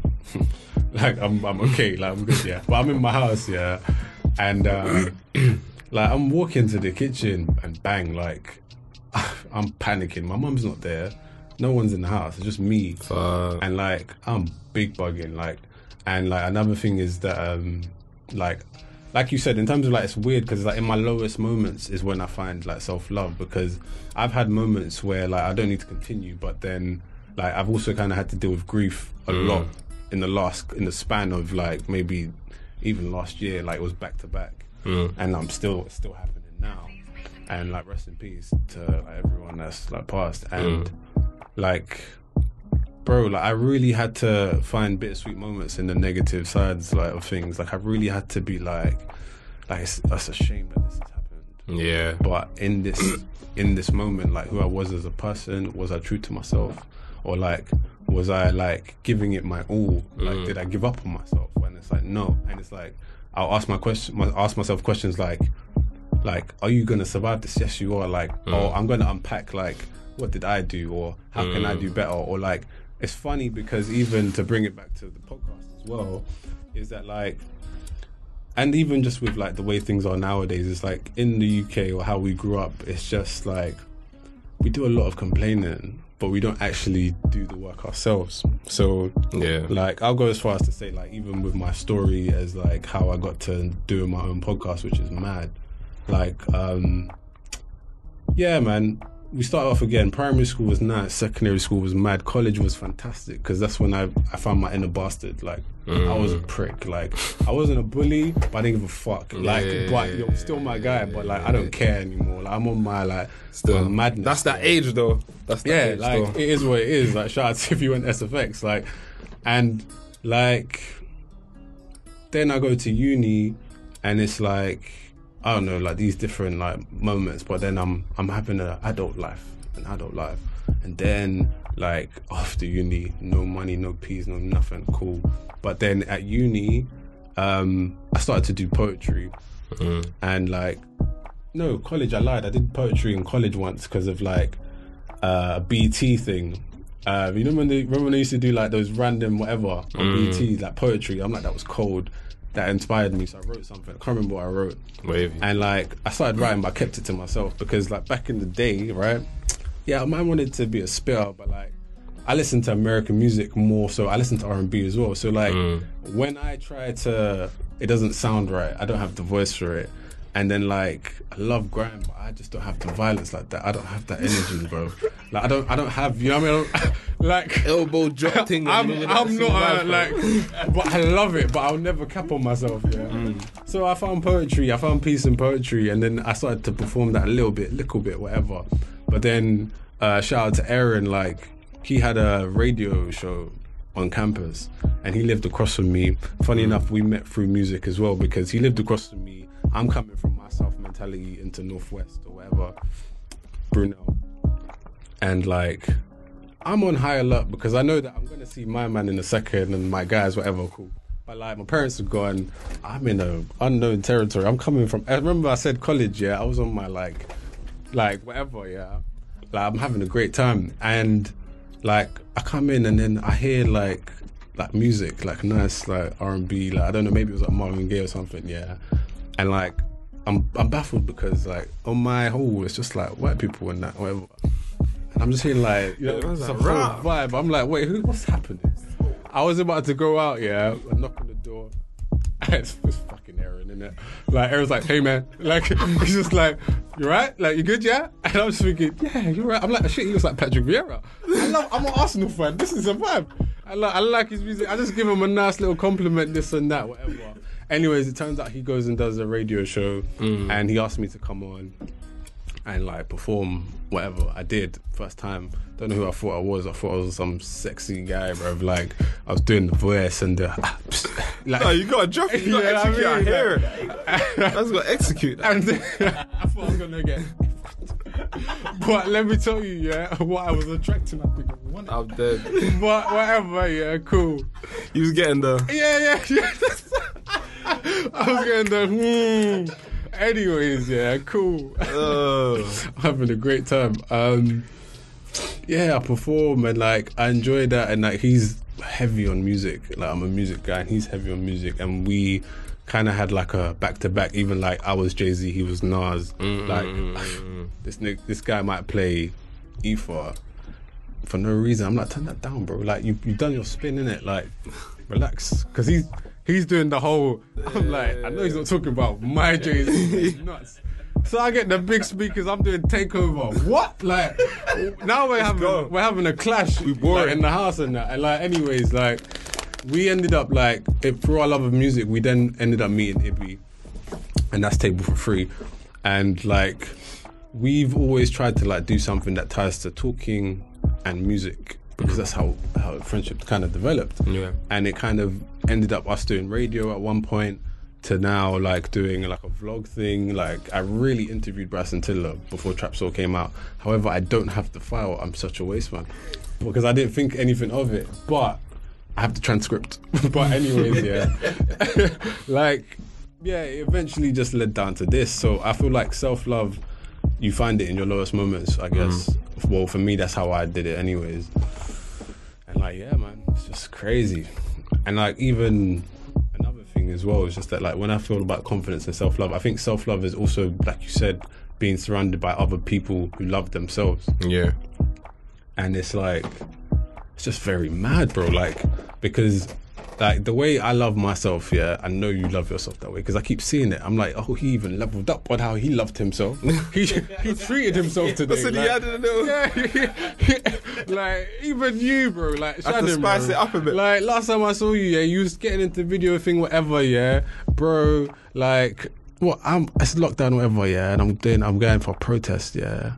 <laughs> like I'm I'm okay, like I'm good, yeah. But I'm in my house, yeah. And um, <clears throat> like I'm walking to the kitchen and bang, like <laughs> I'm panicking. My mum's not there. No one's in the house. It's just me. Fuck. And like I'm big bugging. Like and like another thing is that um like like you said, in terms of like it's weird because like in my lowest moments is when I find like self love because I've had moments where like I don't need to continue, but then like I've also kind of had to deal with grief a mm. lot in the last in the span of like maybe even last year, like it was back to back, mm. and I'm still it's still happening now, and like rest in peace to like, everyone that's like passed, and mm. like bro, like I really had to find bittersweet moments in the negative sides like of things. Like I really had to be like, like it's, it's a shame that this has happened. Yeah. But in this <clears throat> in this moment, like who I was as a person, was I true to myself, or like was I like giving it my all? Like did mm. I give up on myself? And it's like no. And it's like I'll ask my question, my, ask myself questions like, like are you gonna survive this? Yes, you are. Like oh, mm. I'm gonna unpack like what did I do, or how can I mm. do better, or like it's funny because even to bring it back to the podcast as well, is that like and even just with like the way things are nowadays, it's like in the UK or how we grew up, it's just like we do a lot of complaining, but we don't actually do the work ourselves. So Yeah. like I'll go as far as to say like even with my story as like how I got to doing my own podcast, which is mad. Like um yeah, man. We started off again. Primary school was nice. Secondary school was mad. College was fantastic because that's when I, I found my inner bastard. Like I was a mm. prick. Like I wasn't a bully, but I didn't give a fuck. Like, Yeah, but you're still my guy. But like I don't care anymore. Like I'm on my like Still. my madness. That's that age though. That's that Yeah, age like though. it is what it is. Like shout out <laughs> to if you went SFX. Like and like then I go to uni and it's like I don't know, like these different like moments, but then I'm I'm having an adult life, an adult life. And then like after uni, no money, no peas, no nothing, cool. But then at uni, um, I started to do poetry. And like no college i lied. I did poetry in college once because of like uh, a bt thing. Uh, you know when they remember when they used to do like those random whatever on bt like poetry? I'm like that was cold that inspired me so i wrote something i can't remember what i wrote Wavy. and like I started writing, but I kept it to myself because like back in the day, right? Yeah, I might wanted to be a spitter, but like I listened to American music more, so I listened to R and B as well. So like mm. when I try to, it doesn't sound right. I don't have the voice for it. And then like I love grime, but I just don't have the violence like that. I don't have that energy, bro. Like I don't, I don't have. You know what I mean? <laughs> like Elbow drop <laughs> thing. I'm, I'm not uh, like, but I love it. But I'll never cap on myself. Yeah. So I found poetry. I found peace in poetry, and then I started to perform that a little bit, little bit, whatever. But then uh, shout out to Aaron. Like he had a radio show on campus, and he lived across from me. Funny enough, we met through music as well because he lived across from me. I'm coming from my South mentality into Northwest or whatever. Brunel and like I'm on high alert because I know that I'm gonna see my man in a second and my guys, whatever, cool. But like my parents are gone, I'm in a unknown territory. I'm coming from. I remember I said college, yeah. I was on my like, like whatever, yeah. Like I'm having a great time, and like I come in and then I hear like like music, like nice like R and B, like I don't know, maybe it was like Marvin Gaye or something, yeah. And like I'm I'm baffled because like on my whole, it's just like white people and that whatever. and I'm just hearing like, you know, was some like, vibe. I'm like, wait, who? What's happening? I was about to go out, yeah, I knock on the door. <laughs> it's, it's fucking Aaron, in it? Like Aaron's like, hey man, <laughs> like he's just like, you right? Like you good, yeah? <laughs> And I'm just thinking, yeah, you're right. I'm like, shit, he was like Patrick Vieira. I love, I'm an Arsenal fan. This is a vibe. I like, I like his music. I just give him a nice little compliment, this and that, whatever. Anyways, it turns out he goes and does a radio show, mm. and he asked me to come on and like perform whatever I did first time. Don't know who I thought I was. I thought I was some sexy guy, bro. Like I was doing the voice and the <laughs> like. Oh, you got a drop it. You <laughs> Yeah, I execute. I, mean, hear it. That's got to execute that. and <laughs> I thought I was gonna get. but let me tell you, yeah, what I was attracting, I think I wanted. I'm dead. But whatever, yeah, cool. You was getting the. Yeah, yeah, yeah. I was getting the. Hmm. Anyways, yeah, cool. <laughs> I'm having a great time. Um, yeah, I perform and like I enjoy that, and like he's heavy on music. Like I'm a music guy, and he's heavy on music, and we kind of had like a back to back. Even like I was Jay Z, he was Nas. Like <sighs> this Nick, this guy might play Ether for no reason. I'm like, turn that down, bro. Like you you've done your spin in it. Like relax, because he's he's doing the whole. I'm like, I know he's not talking about my Jay Z. <laughs> He's nuts. So I get the big speakers. I'm doing takeover. What? Like now we're having go. we're having a clash. We bore like, in the house and that. And like, anyways, like we ended up like if, through our love of music, we then ended up meeting Ibby, and that's table for free. And like we've always tried to like do something that ties to talking and music because that's how how friendship kind of developed. Yeah. And it kind of ended up us doing radio at one point to now like doing like a vlog thing. Like I really interviewed Bryson Tiller before Trap Soul came out. However, I don't have the file. I'm such a waste man because I didn't think anything of it. But I have the transcript. <laughs> but anyways, yeah. <laughs> like yeah, it eventually just led down to this. So I feel like self love, you find it in your lowest moments, I guess. Mm. Well, for me, that's how I did it, anyways. And like, yeah, man, it's just crazy. And like, even another thing as well is just that, like, when I feel about confidence and self love, I think self love is also, like you said, being surrounded by other people who love themselves Yeah. and it's like it's just very mad bro like because like the way I love myself, yeah, I know you love yourself that way because I keep seeing it. I'm like, oh, he even leveled up on how he loved himself. <laughs> he he treated himself today. He like, added a little- Yeah, <laughs> like even you, bro. Like, Had to Shannon, spice bro. it up a bit. Like last time I saw you, yeah, you was getting into video thing, whatever, yeah, bro. Like, what? I'm it's lockdown, whatever, yeah, and I'm doing, I'm going for a protest, yeah.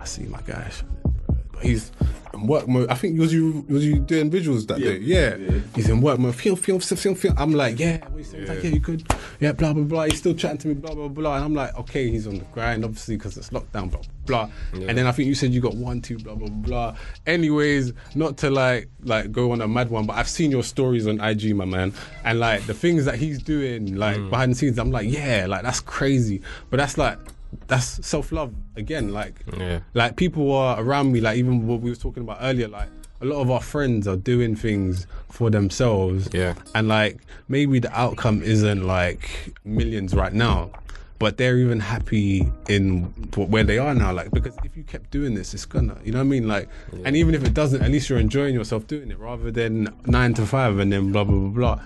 I see my guy, Shannon, bro. but he's in work mode. I think was you was you doing visuals that day? Yeah. He's in work mode. Feel, feel, feel, feel. I'm like, yeah. What you saying? He's Like, yeah, you could. Yeah, blah blah blah. He's still chatting to me, blah blah blah. And I'm like, okay, he's on the grind, obviously, because it's lockdown, blah blah. And then I think you said you got one, two, blah blah blah. Anyways, not to like like go on a mad one, but I've seen your stories on IG, my man, and like the things that he's doing, like mm. behind the scenes. I'm like, yeah, like that's crazy. But that's like. That's self love again. Like, Yeah. like people are around me like even what we were talking about earlier like a lot of our friends are doing things for themselves Yeah. and like maybe the outcome isn't like millions right now but they're even happy in wh- where they are now like because if you kept doing this it's gonna you know what i mean like and even if it doesn't at least you're enjoying yourself doing it rather than nine to five and then blah blah blah blah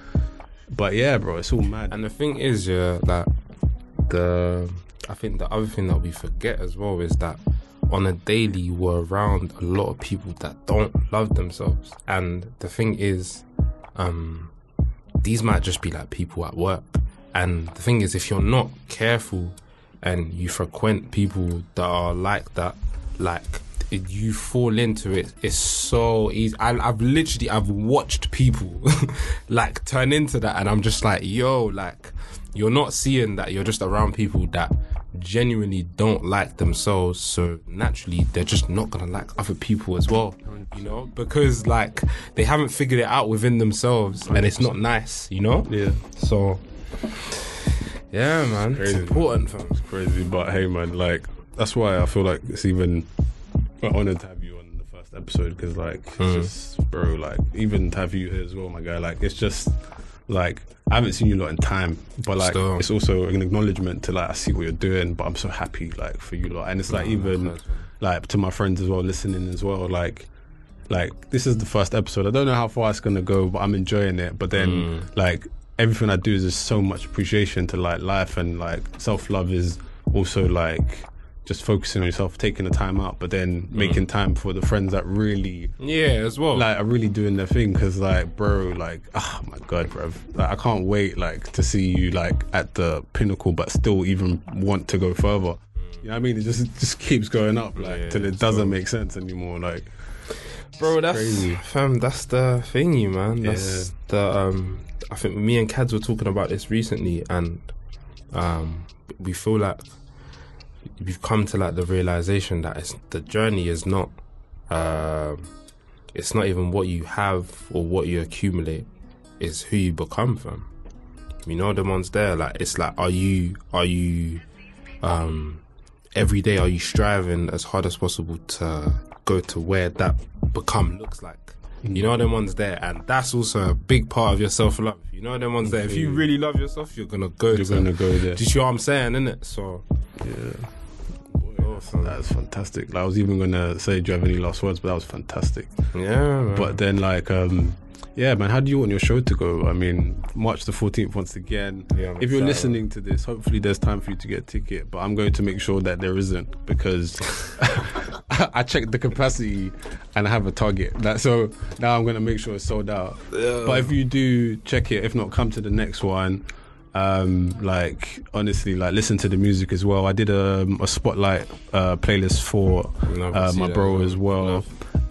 but yeah bro it's all mad And the thing is, yeah, that the I think the other thing that we forget as well is that on a daily we're around a lot of people that don't love themselves. And the thing is, um, these might just be like people at work. And the thing is, if you're not careful and you frequent people that are like that, like you fall into it. It's so easy. I, I've literally I've watched people <laughs> like turn into that, and I'm just like, yo, like you're not seeing that you're just around people that genuinely don't like themselves. So naturally, they're just not gonna like other people as well. You know, because like they haven't figured it out within themselves, and it's not nice. You know. yeah So. Yeah, man. Crazy. It's important, fam. It's crazy, but hey, man, like that's why I feel like it's even an honor to have you on the first episode because, like, it's Mm. just, bro, like, even to have you here as well, my guy, like, it's just like I haven't seen you a lot in time, but like, Still. it's also an acknowledgement to like I see what you're doing, but I'm so happy, like, for you lot, and it's like even. close, like to my friends as well, listening as well. Like, like this is the first episode. I don't know how far it's gonna go, but I'm enjoying it. But then, Mm. like everything I do is just so much appreciation to like life and like self love is also like just focusing on yourself, taking the time out, but then Mm. making time for the friends that really Yeah, as well. like are really doing their thing because like bro like oh my god bro like i can't wait like to see you like at the pinnacle but still even want to go further you know what i mean it just it just keeps going up like Yeah, till it doesn't make sense anymore like bro that's crazy. fam that's the thing you man that's the um i think me and cads were talking about this recently and um we feel like we've come to like the realization that it's the journey is not um it's not even what you have or what you accumulate it's who you become from. You know the ones there like it's like are you are you um every day are you striving as hard as possible to go to where that become looks like you know them ones there and that's also a big part of your self-love. You know them ones there. If you really love yourself you're gonna go there. you're to gonna go there. Do you see what i'm saying innit? So yeah. oh, fam. that's fantastic. Like, i was even gonna say do you have any last words? But that was fantastic. Yeah man. but then like um yeah man how do you want your show to go? I mean march the 14th once again. Yeah, if you're excited. listening to this hopefully there's time for you to get a ticket but i'm going to make sure that there isn't because <laughs> <laughs> i checked the capacity and i have a target. That so now i'm going to make sure it's sold out. But if you do check it if not come to the next one. Um like honestly like listen to the music as well. I did a, a spotlight uh playlist for uh, my bro as well.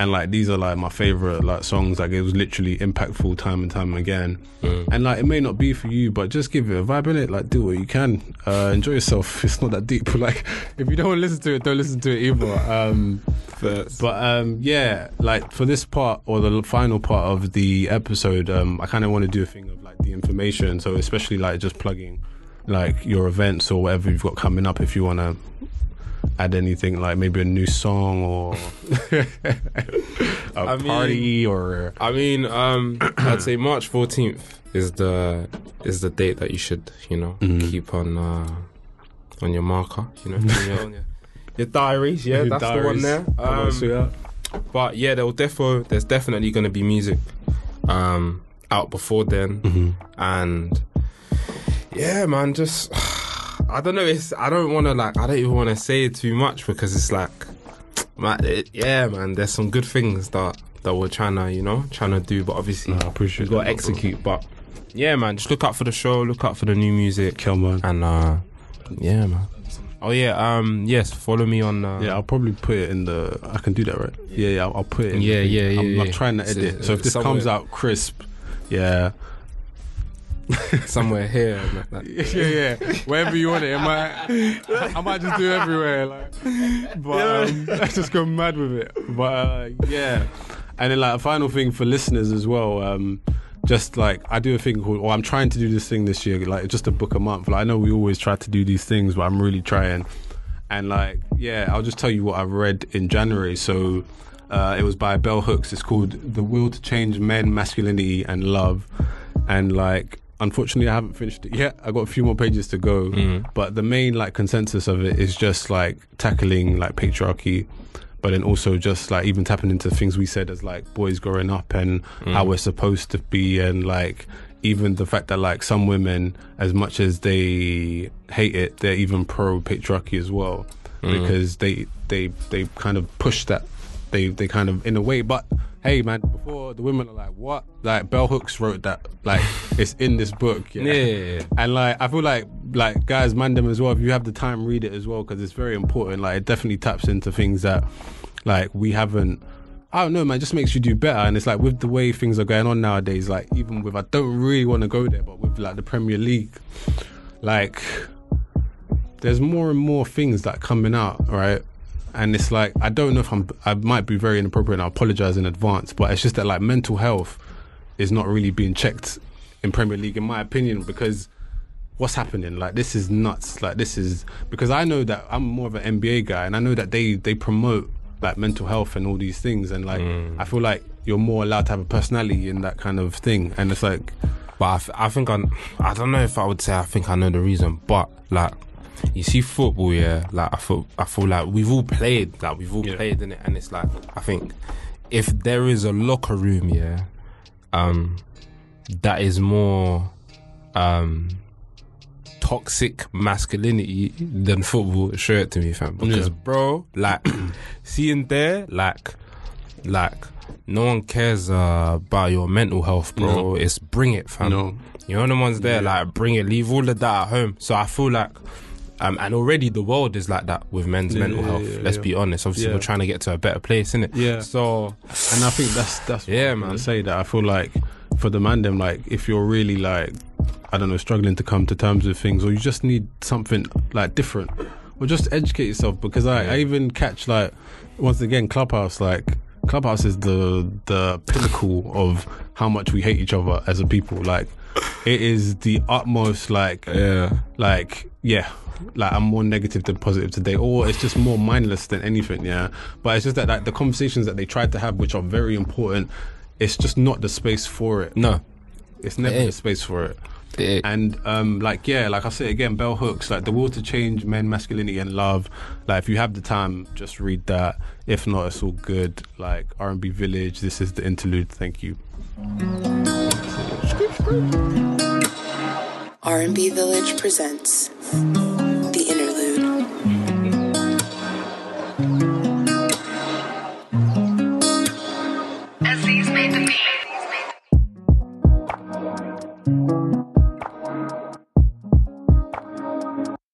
And like these are like my favorite like songs. Like it was literally impactful time and time again. Mm. and like it may not be for you but just give it a vibe in it like do what you can. Uh enjoy yourself. <laughs> It's not that deep. <laughs> Like if you don't want to listen to it don't listen to it either. Um But, but um yeah like for this part or the final part of the episode um i kind of want to do a thing of like the information. So especially like just plugging like your events or whatever you've got coming up if you want to add anything like maybe a new song or <laughs> a I mean- party or I mean, um, <clears throat> I'd say March 14th is the is the date that you should, you know, Mm-hmm. keep on uh, on your marker, you know, <laughs> on your, on your, your diaries. Yeah, that's the one there. Um, but yeah, there will defo there's definitely going to be music um, out before then, Mm-hmm. and yeah, man, just <sighs> I don't know. It's I don't want to like I don't even want to say it too much because it's like, man, it, yeah, man. There's some good things that that we're trying to you know trying to do, but obviously I appreciate we got to execute. But yeah, man, just look out for the show, look out for the new music, Kill man. and uh, yeah, man. Oh yeah, um, yes, follow me on. Uh, Yeah, I'll probably put it in the. I can do that, right? Yeah, yeah. I'll, I'll put it. in Yeah, yeah, yeah, I'm, I'm yeah. trying to So, edit. So if this somewhere- comes out crisp, yeah, <laughs> somewhere here. and that- yeah, yeah. Wherever you want it, it might. I might just do it everywhere, like. But um, let's just go mad with it. But uh, yeah, and then like a final thing for listeners as well. Um, just like I do a thing called, or I'm trying to do this thing this year, like just a book a month. Like I know we always try to do these things, but I'm really trying. And like, yeah, I'll just tell you what I read in January. So uh, it was by Bell Hooks. It's called "The Will to Change Men, Masculinity, and Love." And like, unfortunately, I haven't finished it yet. I got a few more pages to go. Mm. But the main like consensus of it is just like tackling like patriarchy, but then also just like even tapping into things we said as like boys growing up and mm. how we're supposed to be, and like even the fact that like some women, as much as they hate it, they're even pro patriarchy as well mm. because they they they kind of push that they they kind of in a way but hey man before the women are like what like bell hooks wrote that like it's in this book yeah, Yeah. and like i feel like like guys man them as well if you have the time read it as well because it's very important like it definitely taps into things that like we haven't I don't know, man. It just makes you do better, and it's like with the way things are going on nowadays. Like even with, I don't really want to go there, but with like the Premier League, like there's more and more things that are coming out, right? And it's like I don't know if I'm I might be very inappropriate and I apologize in advance, but it's just that like mental health is not really being checked in Premier League in my opinion because what's happening? Like this is nuts. Like this is because I know that I'm more of an NBA guy and I know that they they promote like mental health and all these things. And like mm. I feel like you're more allowed to have a personality in that kind of thing. And it's like But I, th- I think I, I don't know if I would say I think I know the reason, but like you see football, yeah. Like I feel, I feel like we've all played, like we've all Yeah. played in it, and it's like I think if there is a locker room, yeah, um, that is more, um, toxic masculinity than football. Show it to me, fam. Because Yeah. bro, like <clears throat> seeing there, like, like. No one cares uh, about your mental health, bro. No. It's bring it, fam. No. You know the ones there, Yeah. like bring it, leave all of that at home. So I feel like, um, and already the world is like that with men's Yeah, mental yeah, health. yeah, Let's be honest. Obviously, we're trying to get to a better place, isn't it? Yeah. So And I think that's that's what Yeah, man. say that I feel like for the man them like if you're really like I don't know struggling to come to terms with things or you just need something like different or just educate yourself because I, I even catch like once again Clubhouse like Clubhouse is the the pinnacle of how much we hate each other as a people like it is the utmost like yeah, like yeah like i'm more negative than positive today. Or it's just more mindless than anything yeah? But it's just that like the conversations that they tried to have which are very important it's just not the space for it. No, it's never It the space for it. It, and um like yeah like i say again bell hooks like the will to change men masculinity and love. Like if you have the time just read that. If not it's all good. Like r&b village this is the interlude. Thank you R&B Village presents